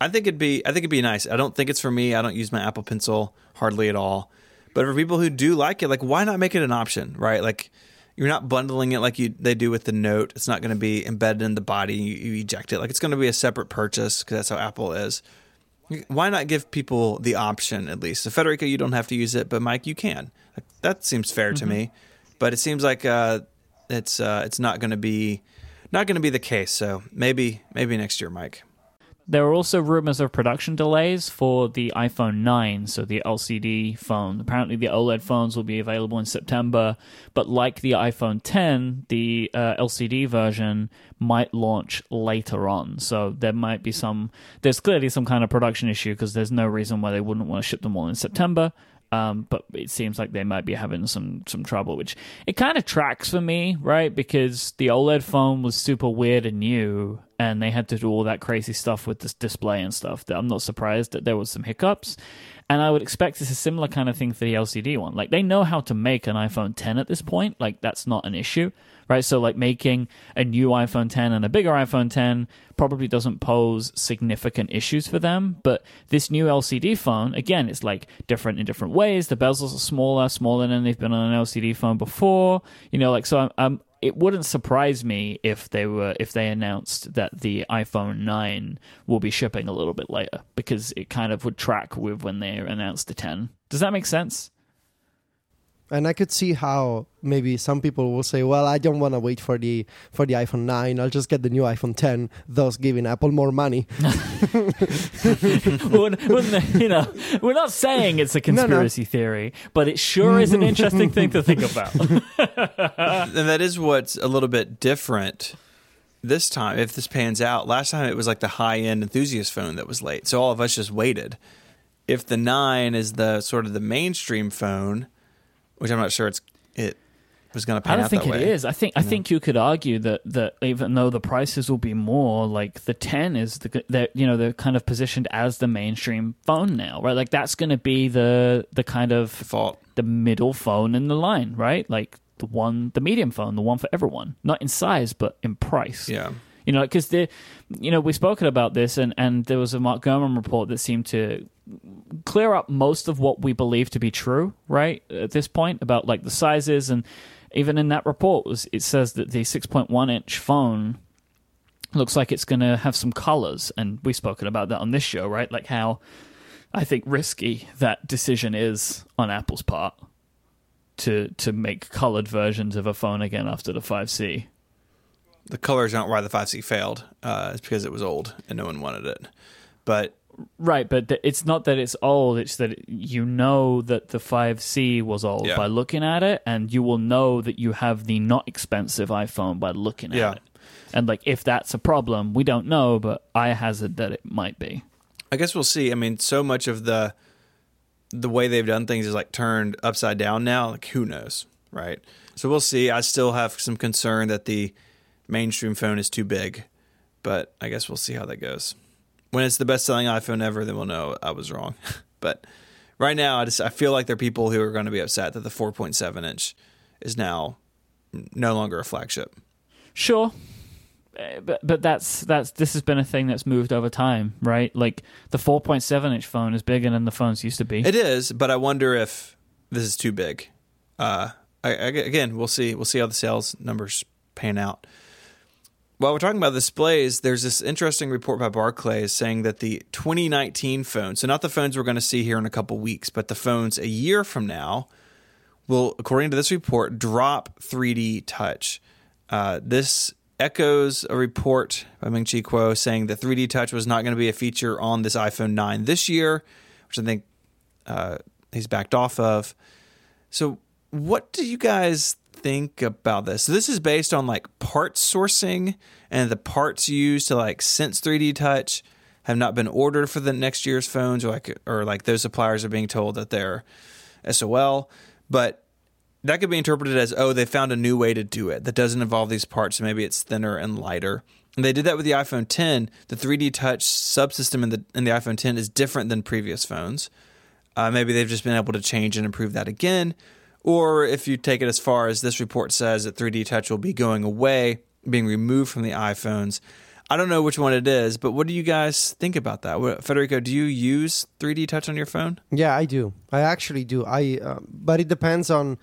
I think it'd be I think it'd be nice. I don't think it's for me. I don't use my Apple Pencil hardly at all. But for people who do like it, like why not make it an option, right? Like You're not bundling it like you they do with the Note. It's not going to be embedded in the body. You, you eject it like it's going to be a separate purchase because that's how Apple is. Why not give people the option at least? So Federico, you don't have to use it, but Myke, you can. That seems fair to me. But it seems like uh, it's uh, it's not going to be not going to be the case. So maybe maybe next year, Myke. There are also rumors of production delays for the iPhone 9, so the LCD phone. Apparently, the OLED phones will be available in September, but like the iPhone 10, the uh, LCD version might launch later on. So there might be some, there's clearly some kind of production issue because there's no reason why they wouldn't want to ship them all in September. Um, but it seems like they might be having some some trouble, which it kind of tracks for me, right? Because the OLED phone was super weird and new, and they had to do all that crazy stuff with this display and stuff. That I'm not surprised that there was some hiccups, and I would expect it's a similar kind of thing for the LCD one. Like they know how to make an iPhone 10 at this point, like that's not an issue right? So like making a new iPhone 10 and a bigger iPhone 10 probably doesn't pose significant issues for them. But this new LCD phone, again, it's like different in different ways. The bezels are smaller, smaller than they've been on an LCD phone before. You know, like so. I'm, I'm it wouldn't surprise me if they were if they announced that the iPhone 9 will be shipping a little bit later because it kind of would track with when they announced the 10. Does that make sense? And I could see how maybe some people will say, "Well, I don't want to wait for the for the iPhone 9. I'll just get the new iPhone 10, thus giving Apple more money." you know, we're not saying it's a conspiracy no, no. theory, but it sure is an interesting thing to think about. and that is what's a little bit different this time. If this pans out, last time it was like the high end enthusiast phone that was late, so all of us just waited. If the nine is the sort of the mainstream phone which I'm not sure it's it was going to pan I don't think it way. is. I think I think you could argue that that even though the prices will be more, like the 10 is the that you know they're kind of positioned as the mainstream phone now, right? Like that's going to be the the kind of default the middle phone in the line, right? Like the one the medium phone, the one for everyone, not in size but in price. Yeah. You know, because the, you know, we've spoken about this, and and there was a Mark Gurman report that seemed to clear up most of what we believe to be true, right? At this point, about like the sizes, and even in that report, was it says that the 6.1 inch phone looks like it's going to have some colors, and we've spoken about that on this show, right? Like how I think risky that decision is on Apple's part to to make colored versions of a phone again after the 5C. The colors aren't why the 5C failed. Uh, it's because it was old and no one wanted it. But Right, but it's not that it's old. It's that you know that the 5C was old yeah. by looking at it, and you will know that you have the not expensive iPhone by looking yeah. at it. And like, if that's a problem, we don't know, but I hazard that it might be. I guess we'll see. I mean, so much of the the way they've done things is like turned upside down now. Like, who knows, right? So we'll see. I still have some concern that the mainstream phone is too big, but I guess we'll see how that goes when it's the best selling iPhone ever, then we'll know I was wrong. but right now, I just I feel like there are people who are going to be upset that the 4.7 inch is now no longer a flagship. Sure. Eh, but but that's that's this has been a thing that's moved over time, right? Like the 4.7 inch phone is bigger than the phones used to be. It is, but I wonder if this is too big. Uh, I, I, again, we'll see. We'll see how the sales numbers pan out. While we're talking about displays, there's this interesting report by Barclays saying that the 2019 phones, so not the phones we're going to see here in a couple weeks, but the phones a year from now, will, according to this report, drop 3D touch. Uh, this echoes a report by Ming Chi Kuo saying that 3D touch was not going to be a feature on this iPhone 9 this year, which I think uh, he's backed off of. So, what do you guys think about this. So this is based on like parts sourcing and the parts used to like sense 3D touch have not been ordered for the next year's phones or like or like those suppliers are being told that they're SOL, but that could be interpreted as oh they found a new way to do it that doesn't involve these parts so maybe it's thinner and lighter. And they did that with the iPhone 10. The 3D touch subsystem in the in the iPhone 10 is different than previous phones. Uh, maybe they've just been able to change and improve that again. Or if you take it as far as this report says that 3D Touch will be going away, being removed from the iPhones. I don't know which one it is, but what do you guys think about that? Federico, do you use 3D Touch on your phone? Yeah, I do. I actually do. I uh, but it depends on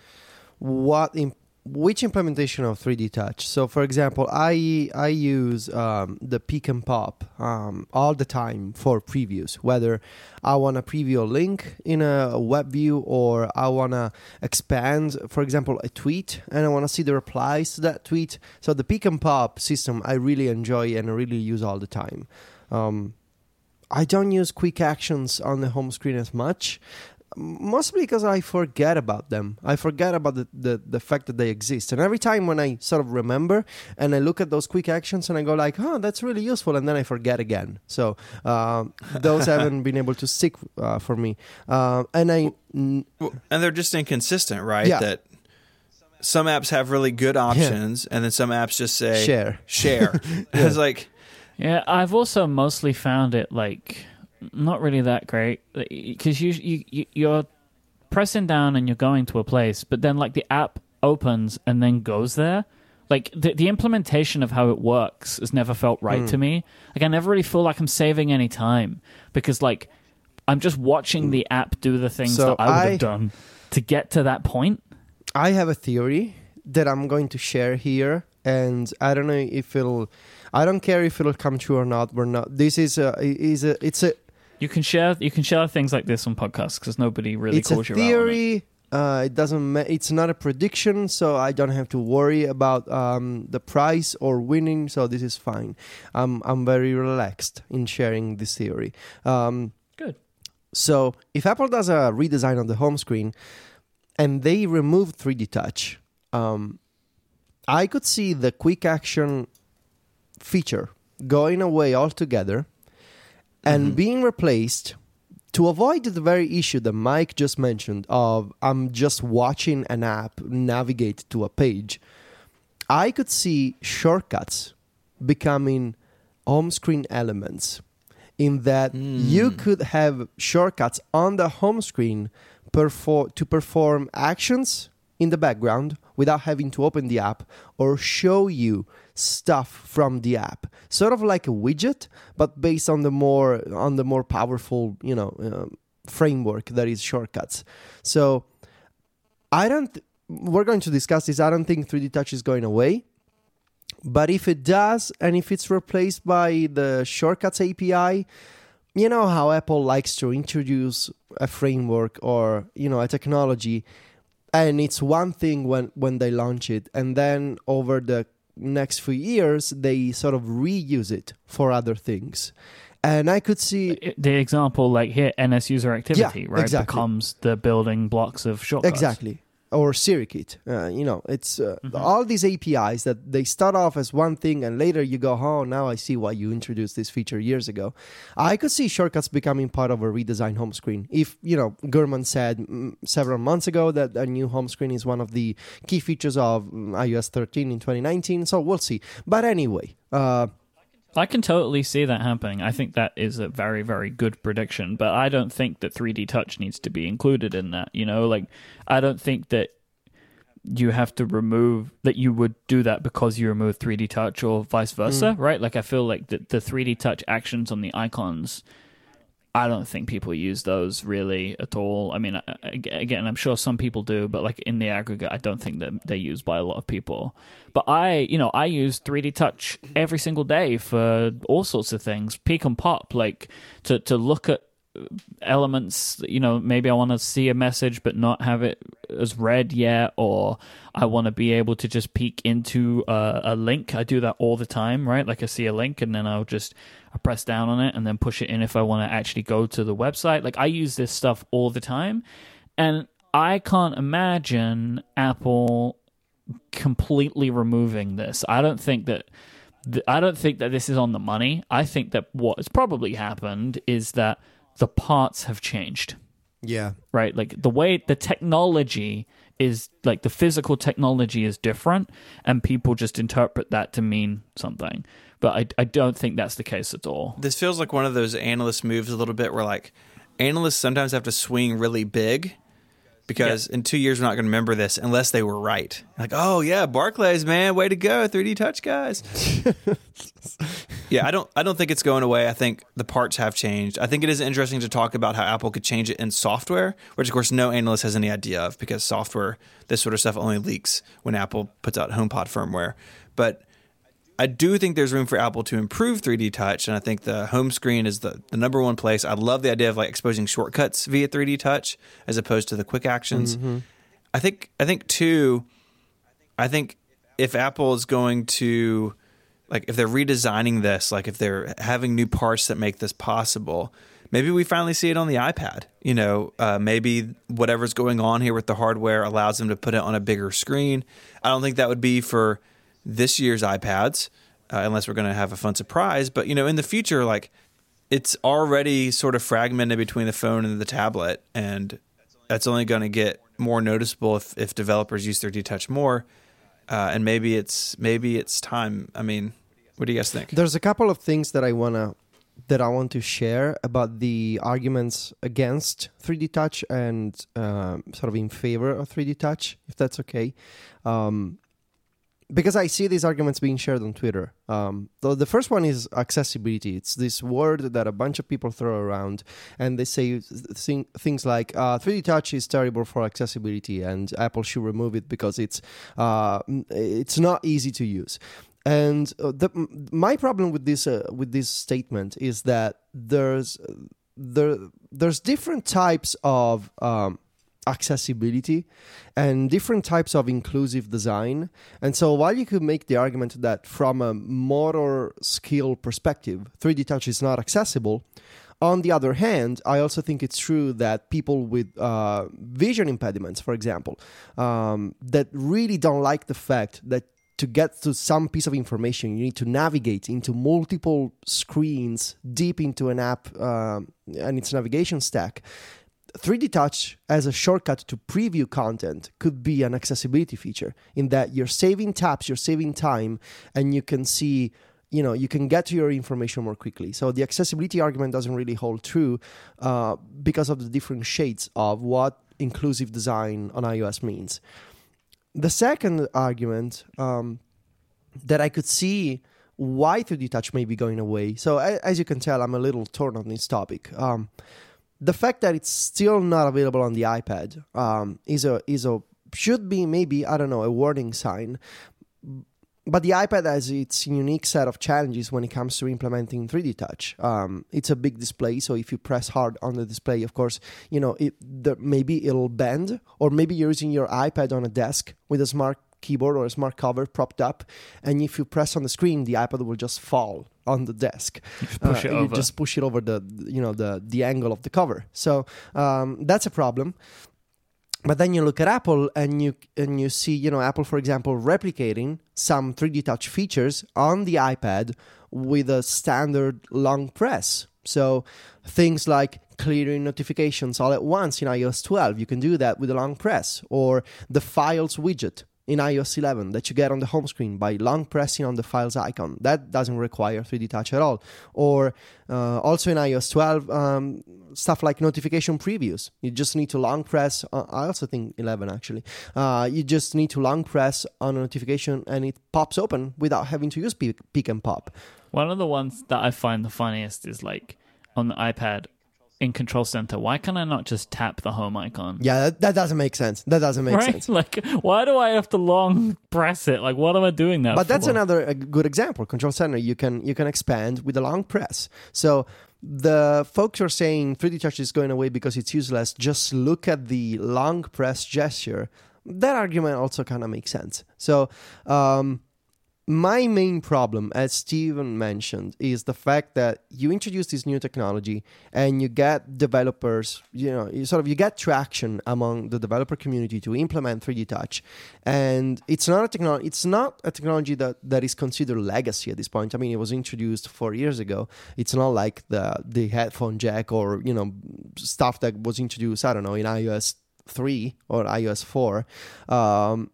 what in, which implementation of 3D Touch? So, for example, I I use um, the Peek and Pop um, all the time for previews. Whether I want to preview a link in a web view or I want to expand, for example, a tweet and I want to see the replies to that tweet. So, the Peek and Pop system I really enjoy and I really use all the time. Um, I don't use quick actions on the home screen as much mostly because I forget about them. I forget about the, the, the fact that they exist. And every time when I sort of remember and I look at those quick actions and I go like, oh, that's really useful, and then I forget again. So uh, those haven't been able to stick uh, for me. Uh, and I and they're just inconsistent, right? Yeah. That some apps have really good options, and then some apps just say Share. Share. It's like Yeah, I've also mostly found it like not really that great uh, because you, you you you're pressing down and you're going to a place, but then like the app opens and then goes there. Like the the implementation of how it works has never felt right to hmm. me. Like I never really feel like I'm saving any time because like I'm just watching hmm. the app do the things So that I would I- have done to get to that point. I have a theory that I'm going to share here, and I don't know if it'll. I don't care if it'll come true or not. We're not. This is a is a it's a You can share you can share things like this on podcasts because nobody really it's a calls you out on it. theory. Uh, it doesn't. Ma- it's not a prediction, so I don't have to worry about um, the price or winning. So this is fine. I'm I'm very relaxed in sharing this theory. Um, Good. so if Apple does a redesign on the home screen, and they remove 3D Touch, um, I could see the quick action feature going away altogether and mm-hmm. being replaced to avoid the very issue that Myke just mentioned of I'm just watching an app navigate to a page. I could see shortcuts becoming home screen elements in that you hmm. could have shortcuts on the home screen perfor- to perform actions in the background without having to open the app or show you stuff from the app. Sort of like a widget but based on the more on the more powerful you know um, framework that is shortcuts. So i don't we're going to discuss this. I don't think 3d touch is going away. But if it does, and if it's replaced by the Shortcuts API, you know how Apple likes to introduce a framework or you know a technology, and it's one thing when when they launch it, and then over the next few years they sort of reuse it for other things. And I could see the example like here ns user activity right exactly. becomes the building blocks of shortcuts Exactly. Or SiriKit. Uh, you know, it's uh, Mm-hmm. all these APIs that they start off as one thing and later you go, oh, now I see why you introduced this feature years ago. I could see shortcuts becoming part of a redesigned home screen. If, you know, Gurman said mm, several months ago that a new home screen is one of the key features of mm, iOS 13 in 2019, so we'll see. But anyway, uh, I can totally see that happening. I think that is a very, very good prediction, but I don't think that 3D touch needs to be included in that. You know, like, I don't think that you have to remove that you would do that because you remove 3D touch or vice versa, hmm. right? Like, I feel like the, the 3D touch actions on the icons. I don't think people use those really at all. I mean, again, I'm sure some people do, but like in the aggregate, I don't think that they're used by a lot of people. But I, you know, I use 3D Touch every single day for all sorts of things. Peek and pop, like to to look at elements. You know, maybe I want to see a message but not have it as read yet, or I want to be able to just peek into a, a link. I do that all the time, right? Like I see a link and then I'll just I press down on it and then push it in if I want to actually go to the website. Like I use this stuff all the time, and I can't imagine Apple completely removing this. I don't think that th- I don't think that this is on the money. I think that what has probably happened is that the parts have changed. yeah. Right? Like the way the technology is like the physical technology is different and people just interpret that to mean something. But I I don't think that's the case at all. this feels like one of those analyst moves a little bit where like analysts sometimes have to swing really big because in two years we're not going to remember this unless they were right. Like, oh yeah, Barclays, man, way to go, 3D Touch guys. yeah, I don't, I don't think it's going away. I think the parts have changed. I think it is interesting to talk about how Apple could change it in software, which of course no analyst has any idea of because software, this sort of stuff only leaks when Apple puts out HomePod firmware. But I do think there's room for Apple to improve 3D Touch, and I think the home screen is the, the number one place. I love the idea of like exposing shortcuts via 3D Touch as opposed to the quick actions. Mm-hmm. I think I think too. I think if Apple is going to like if they're redesigning this, like if they're having new parts that make this possible, maybe we finally see it on the iPad. You know, uh, maybe whatever's going on here with the hardware allows them to put it on a bigger screen. I don't think that would be for this year's iPads, uh, unless we're going to have a fun surprise. But you know, in the future, like it's already sort of fragmented between the phone and the tablet, and that's only going to get more noticeable if, if developers use 3D Touch more. Uh, and maybe it's maybe it's time. I mean, what do you guys think? There's a couple of things that I wanna that I want to share about the arguments against 3D Touch and um, sort of in favor of 3D Touch, if that's okay. Um, because I see these arguments being shared on Twitter. Um, the, first one is accessibility. It's this word that a bunch of people throw around, and they say th- things like uh, 3D Touch is terrible for accessibility, and Apple should remove it because it's uh, it's not easy to use. And uh, the, my problem with this uh, with this statement is that there's there there's different types of um, accessibility and different types of inclusive design. And so, while you could make the argument that from a motor skill perspective, 3D Touch is not accessible, on the other hand, I also think it's true that people with uh, vision impediments, for example, um, that really don't like the fact that to get to some piece of information, you need to navigate into multiple screens deep into an app uh, and its navigation stack. 3D Touch as a shortcut to preview content could be an accessibility feature in that you're saving taps, you're saving time, and you can see, you know, you can get to your information more quickly. So the accessibility argument doesn't really hold true uh, because of the different shades of what inclusive design on iOS means. The second argument um, that I could see why 3D Touch may be going away. So as you can tell, I'm a little torn on this topic. Um, the fact that it's still not available on the iPad um, is a is a should be maybe I don't know a warning sign. But the iPad has its unique set of challenges when it comes to implementing 3D Touch. Um, it's a big display, so if you press hard on the display, of course, you know it, the, maybe it'll bend, or maybe you're using your iPad on a desk with a smart keyboard or a smart cover propped up, and if you press on the screen, the iPad will just fall on the desk. You push uh, it over. You just push it over the you know the the angle of the cover. So um, that's a problem. But then you look at Apple and you and you see you know Apple for example replicating some 3D Touch features on the iPad with a standard long press. So things like clearing notifications all at once in iOS 12, you can do that with a long press, or the Files widget in iOS 11 that you get on the home screen by long pressing on the files icon. That doesn't require 3D touch at all. Or uh, also in iOS 12, um, stuff like notification previews. You just need to long press. Uh, I also think 11 actually. Uh, you just need to long press on a notification and it pops open without having to use peek, peek and pop. One of the ones that I find the funniest is like on the iPad in Control Center, why can I not just tap the home icon? Yeah, that, that doesn't make sense. That doesn't make right? sense. Like, why do I have to long press it? Like, what am I doing that? But that's for? another a good example. Control Center, you can you can expand with a long press. So the folks are saying 3D Touch is going away because it's useless. Just look at the long press gesture. That argument also kind of makes sense. So. Um, my main problem, as Stephen mentioned, is the fact that you introduce this new technology and you get developers, you know, you sort of you get traction among the developer community to implement 3D Touch, and it's not a technology. It's not a technology that that is considered legacy at this point. I mean, it was introduced four years ago. It's not like the the headphone jack or you know stuff that was introduced. I don't know in iOS three or iOS four. Um,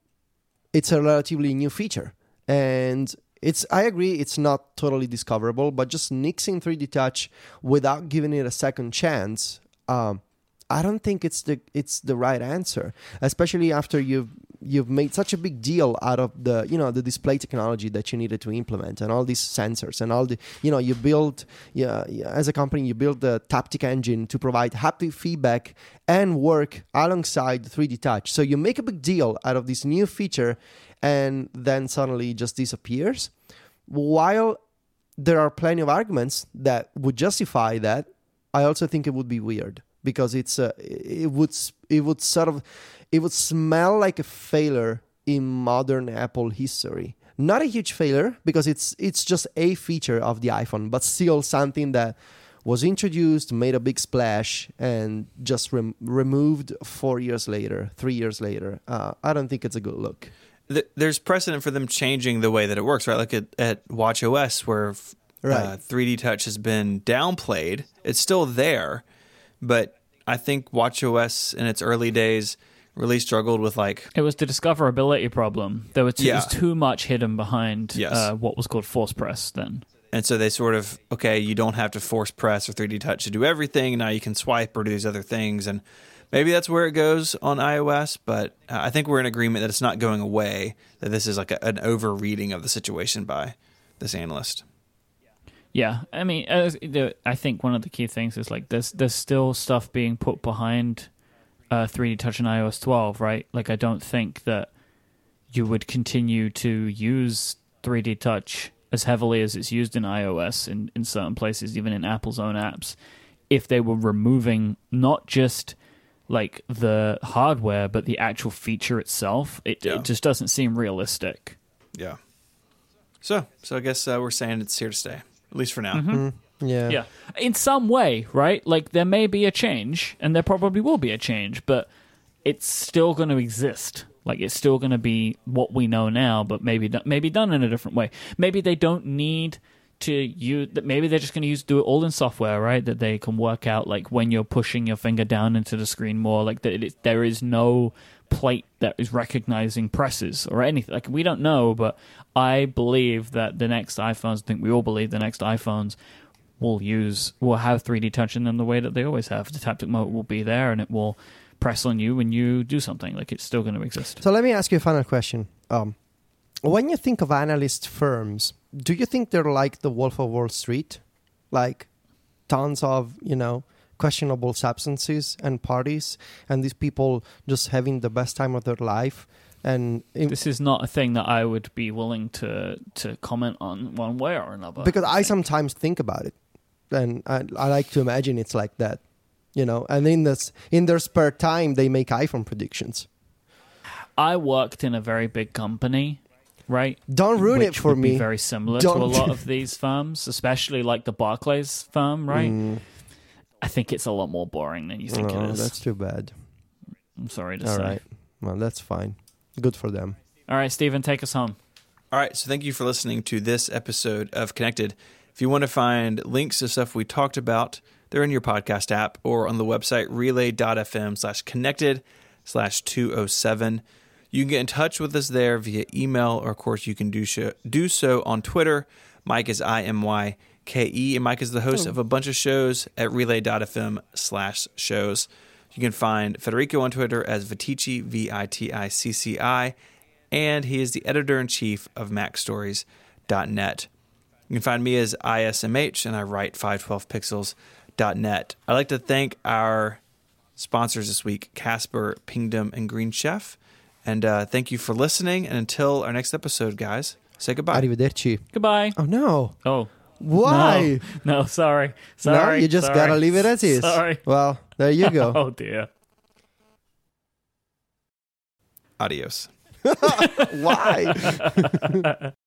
it's a relatively new feature and it's I agree it's not totally discoverable, but just nixing 3D Touch without giving it a second chance, um, I don't think it's the it's the right answer, especially after you've you've made such a big deal out of the you know the display technology that you needed to implement and all these sensors and all the you know you build yeah, as a company you build the Taptic engine to provide haptic feedback and work alongside 3D touch. So you make a big deal out of this new feature, and then suddenly just disappears. While there are plenty of arguments that would justify that, I also think it would be weird because it's a, it would it would sort of it would smell like a failure in modern Apple history. Not a huge failure because it's it's just a feature of the iPhone, but still something that was introduced, made a big splash, and just rem- removed four years later, three years later. Uh, I don't think it's a good look. Th- There's precedent for them changing the way that it works, right? Like at, at Watch OS, where f- uh, 3D Touch has been downplayed. It's still there, but I think Watch OS in its early days really struggled with like It was the discoverability problem. There were too, Yeah. was too much hidden behind Yes. uh, what was called force press then. And so they sort of, okay, you don't have to force press or 3D touch to do everything. Now you can swipe or do these other things. And maybe that's where it goes on iOS. But uh, I think we're in agreement that it's not going away, that this is like a, an overreading of the situation by this analyst. Yeah, I mean, I think one of the key things is like there's there's still stuff being put behind uh, 3D Touch in iOS 12, right? Like I don't think that you would continue to use 3D Touch as heavily as it's used in iOS in, in certain places, even in Apple's own apps, if they were removing not just like the hardware but the actual feature itself. It, Yeah. it just doesn't seem realistic. Yeah. So, so I guess uh, we're saying it's here to stay, at least for now. Mm, yeah. Yeah. In some way, right? Like there may be a change, and there probably will be a change, but it's still going to exist. Like it's still going to be what we know now, but maybe do- maybe done in a different way. Maybe they don't need to use that. Maybe they're just going to use do it all in software, right? That they can work out like when you're pushing your finger down into the screen more. Like that, it, there is no plate that is recognizing presses or anything. Like we don't know, but I believe that the next iPhones. I think we all believe the next iPhones will use will have 3D touch in them the way that they always have. The taptic mode will be there, and it will press on you when you do something. Like it's still going to exist. So let me ask you a final question. Um, when you think of analyst firms, do you think they're like the Wolf of Wall Street, like tons of you know questionable substances and parties, and these people just having the best time of their life? And in, This is not a thing that I would be willing to to comment on one way or another. because I think. sometimes think about it, and I, I like to imagine it's like that, you know. And in this in their spare time, they make iPhone predictions. I worked in a very big company, right? Don't ruin which it for would me. Be very similar to a lot of these firms, especially like the Barclays firm, right? Mm, I think it's a lot more boring than you think oh, it is. That's too bad. I'm sorry to All say. right. Well, that's fine. Good for them. All right, Stephen, take us home. All right, so thank you for listening to this episode of Connected. If you want to find links to stuff we talked about, they're in your podcast app or on the website relay.fm slash connected slash 207. You can get in touch with us there via email, or of course, you can do, so do so on Twitter. Myke is I M Y K E, and Myke is the host hmm. of a bunch of shows at relay.fm slash shows. You can find Federico on Twitter as Viticci, V I T I C C I, and he is the editor in chief of MacStories.net. You can find me as ISMH, and I write 512pixels.net. I'd like to thank our sponsors this week, Casper, Pingdom, and Green Chef. And uh, thank you for listening. And until our next episode, guys, say goodbye. Arrivederci. Goodbye. Oh no. Oh, Why? No, no sorry. Sorry. No, you just sorry. gotta leave it as is. Sorry. Well, there you go. Oh, dear. Adios. Why?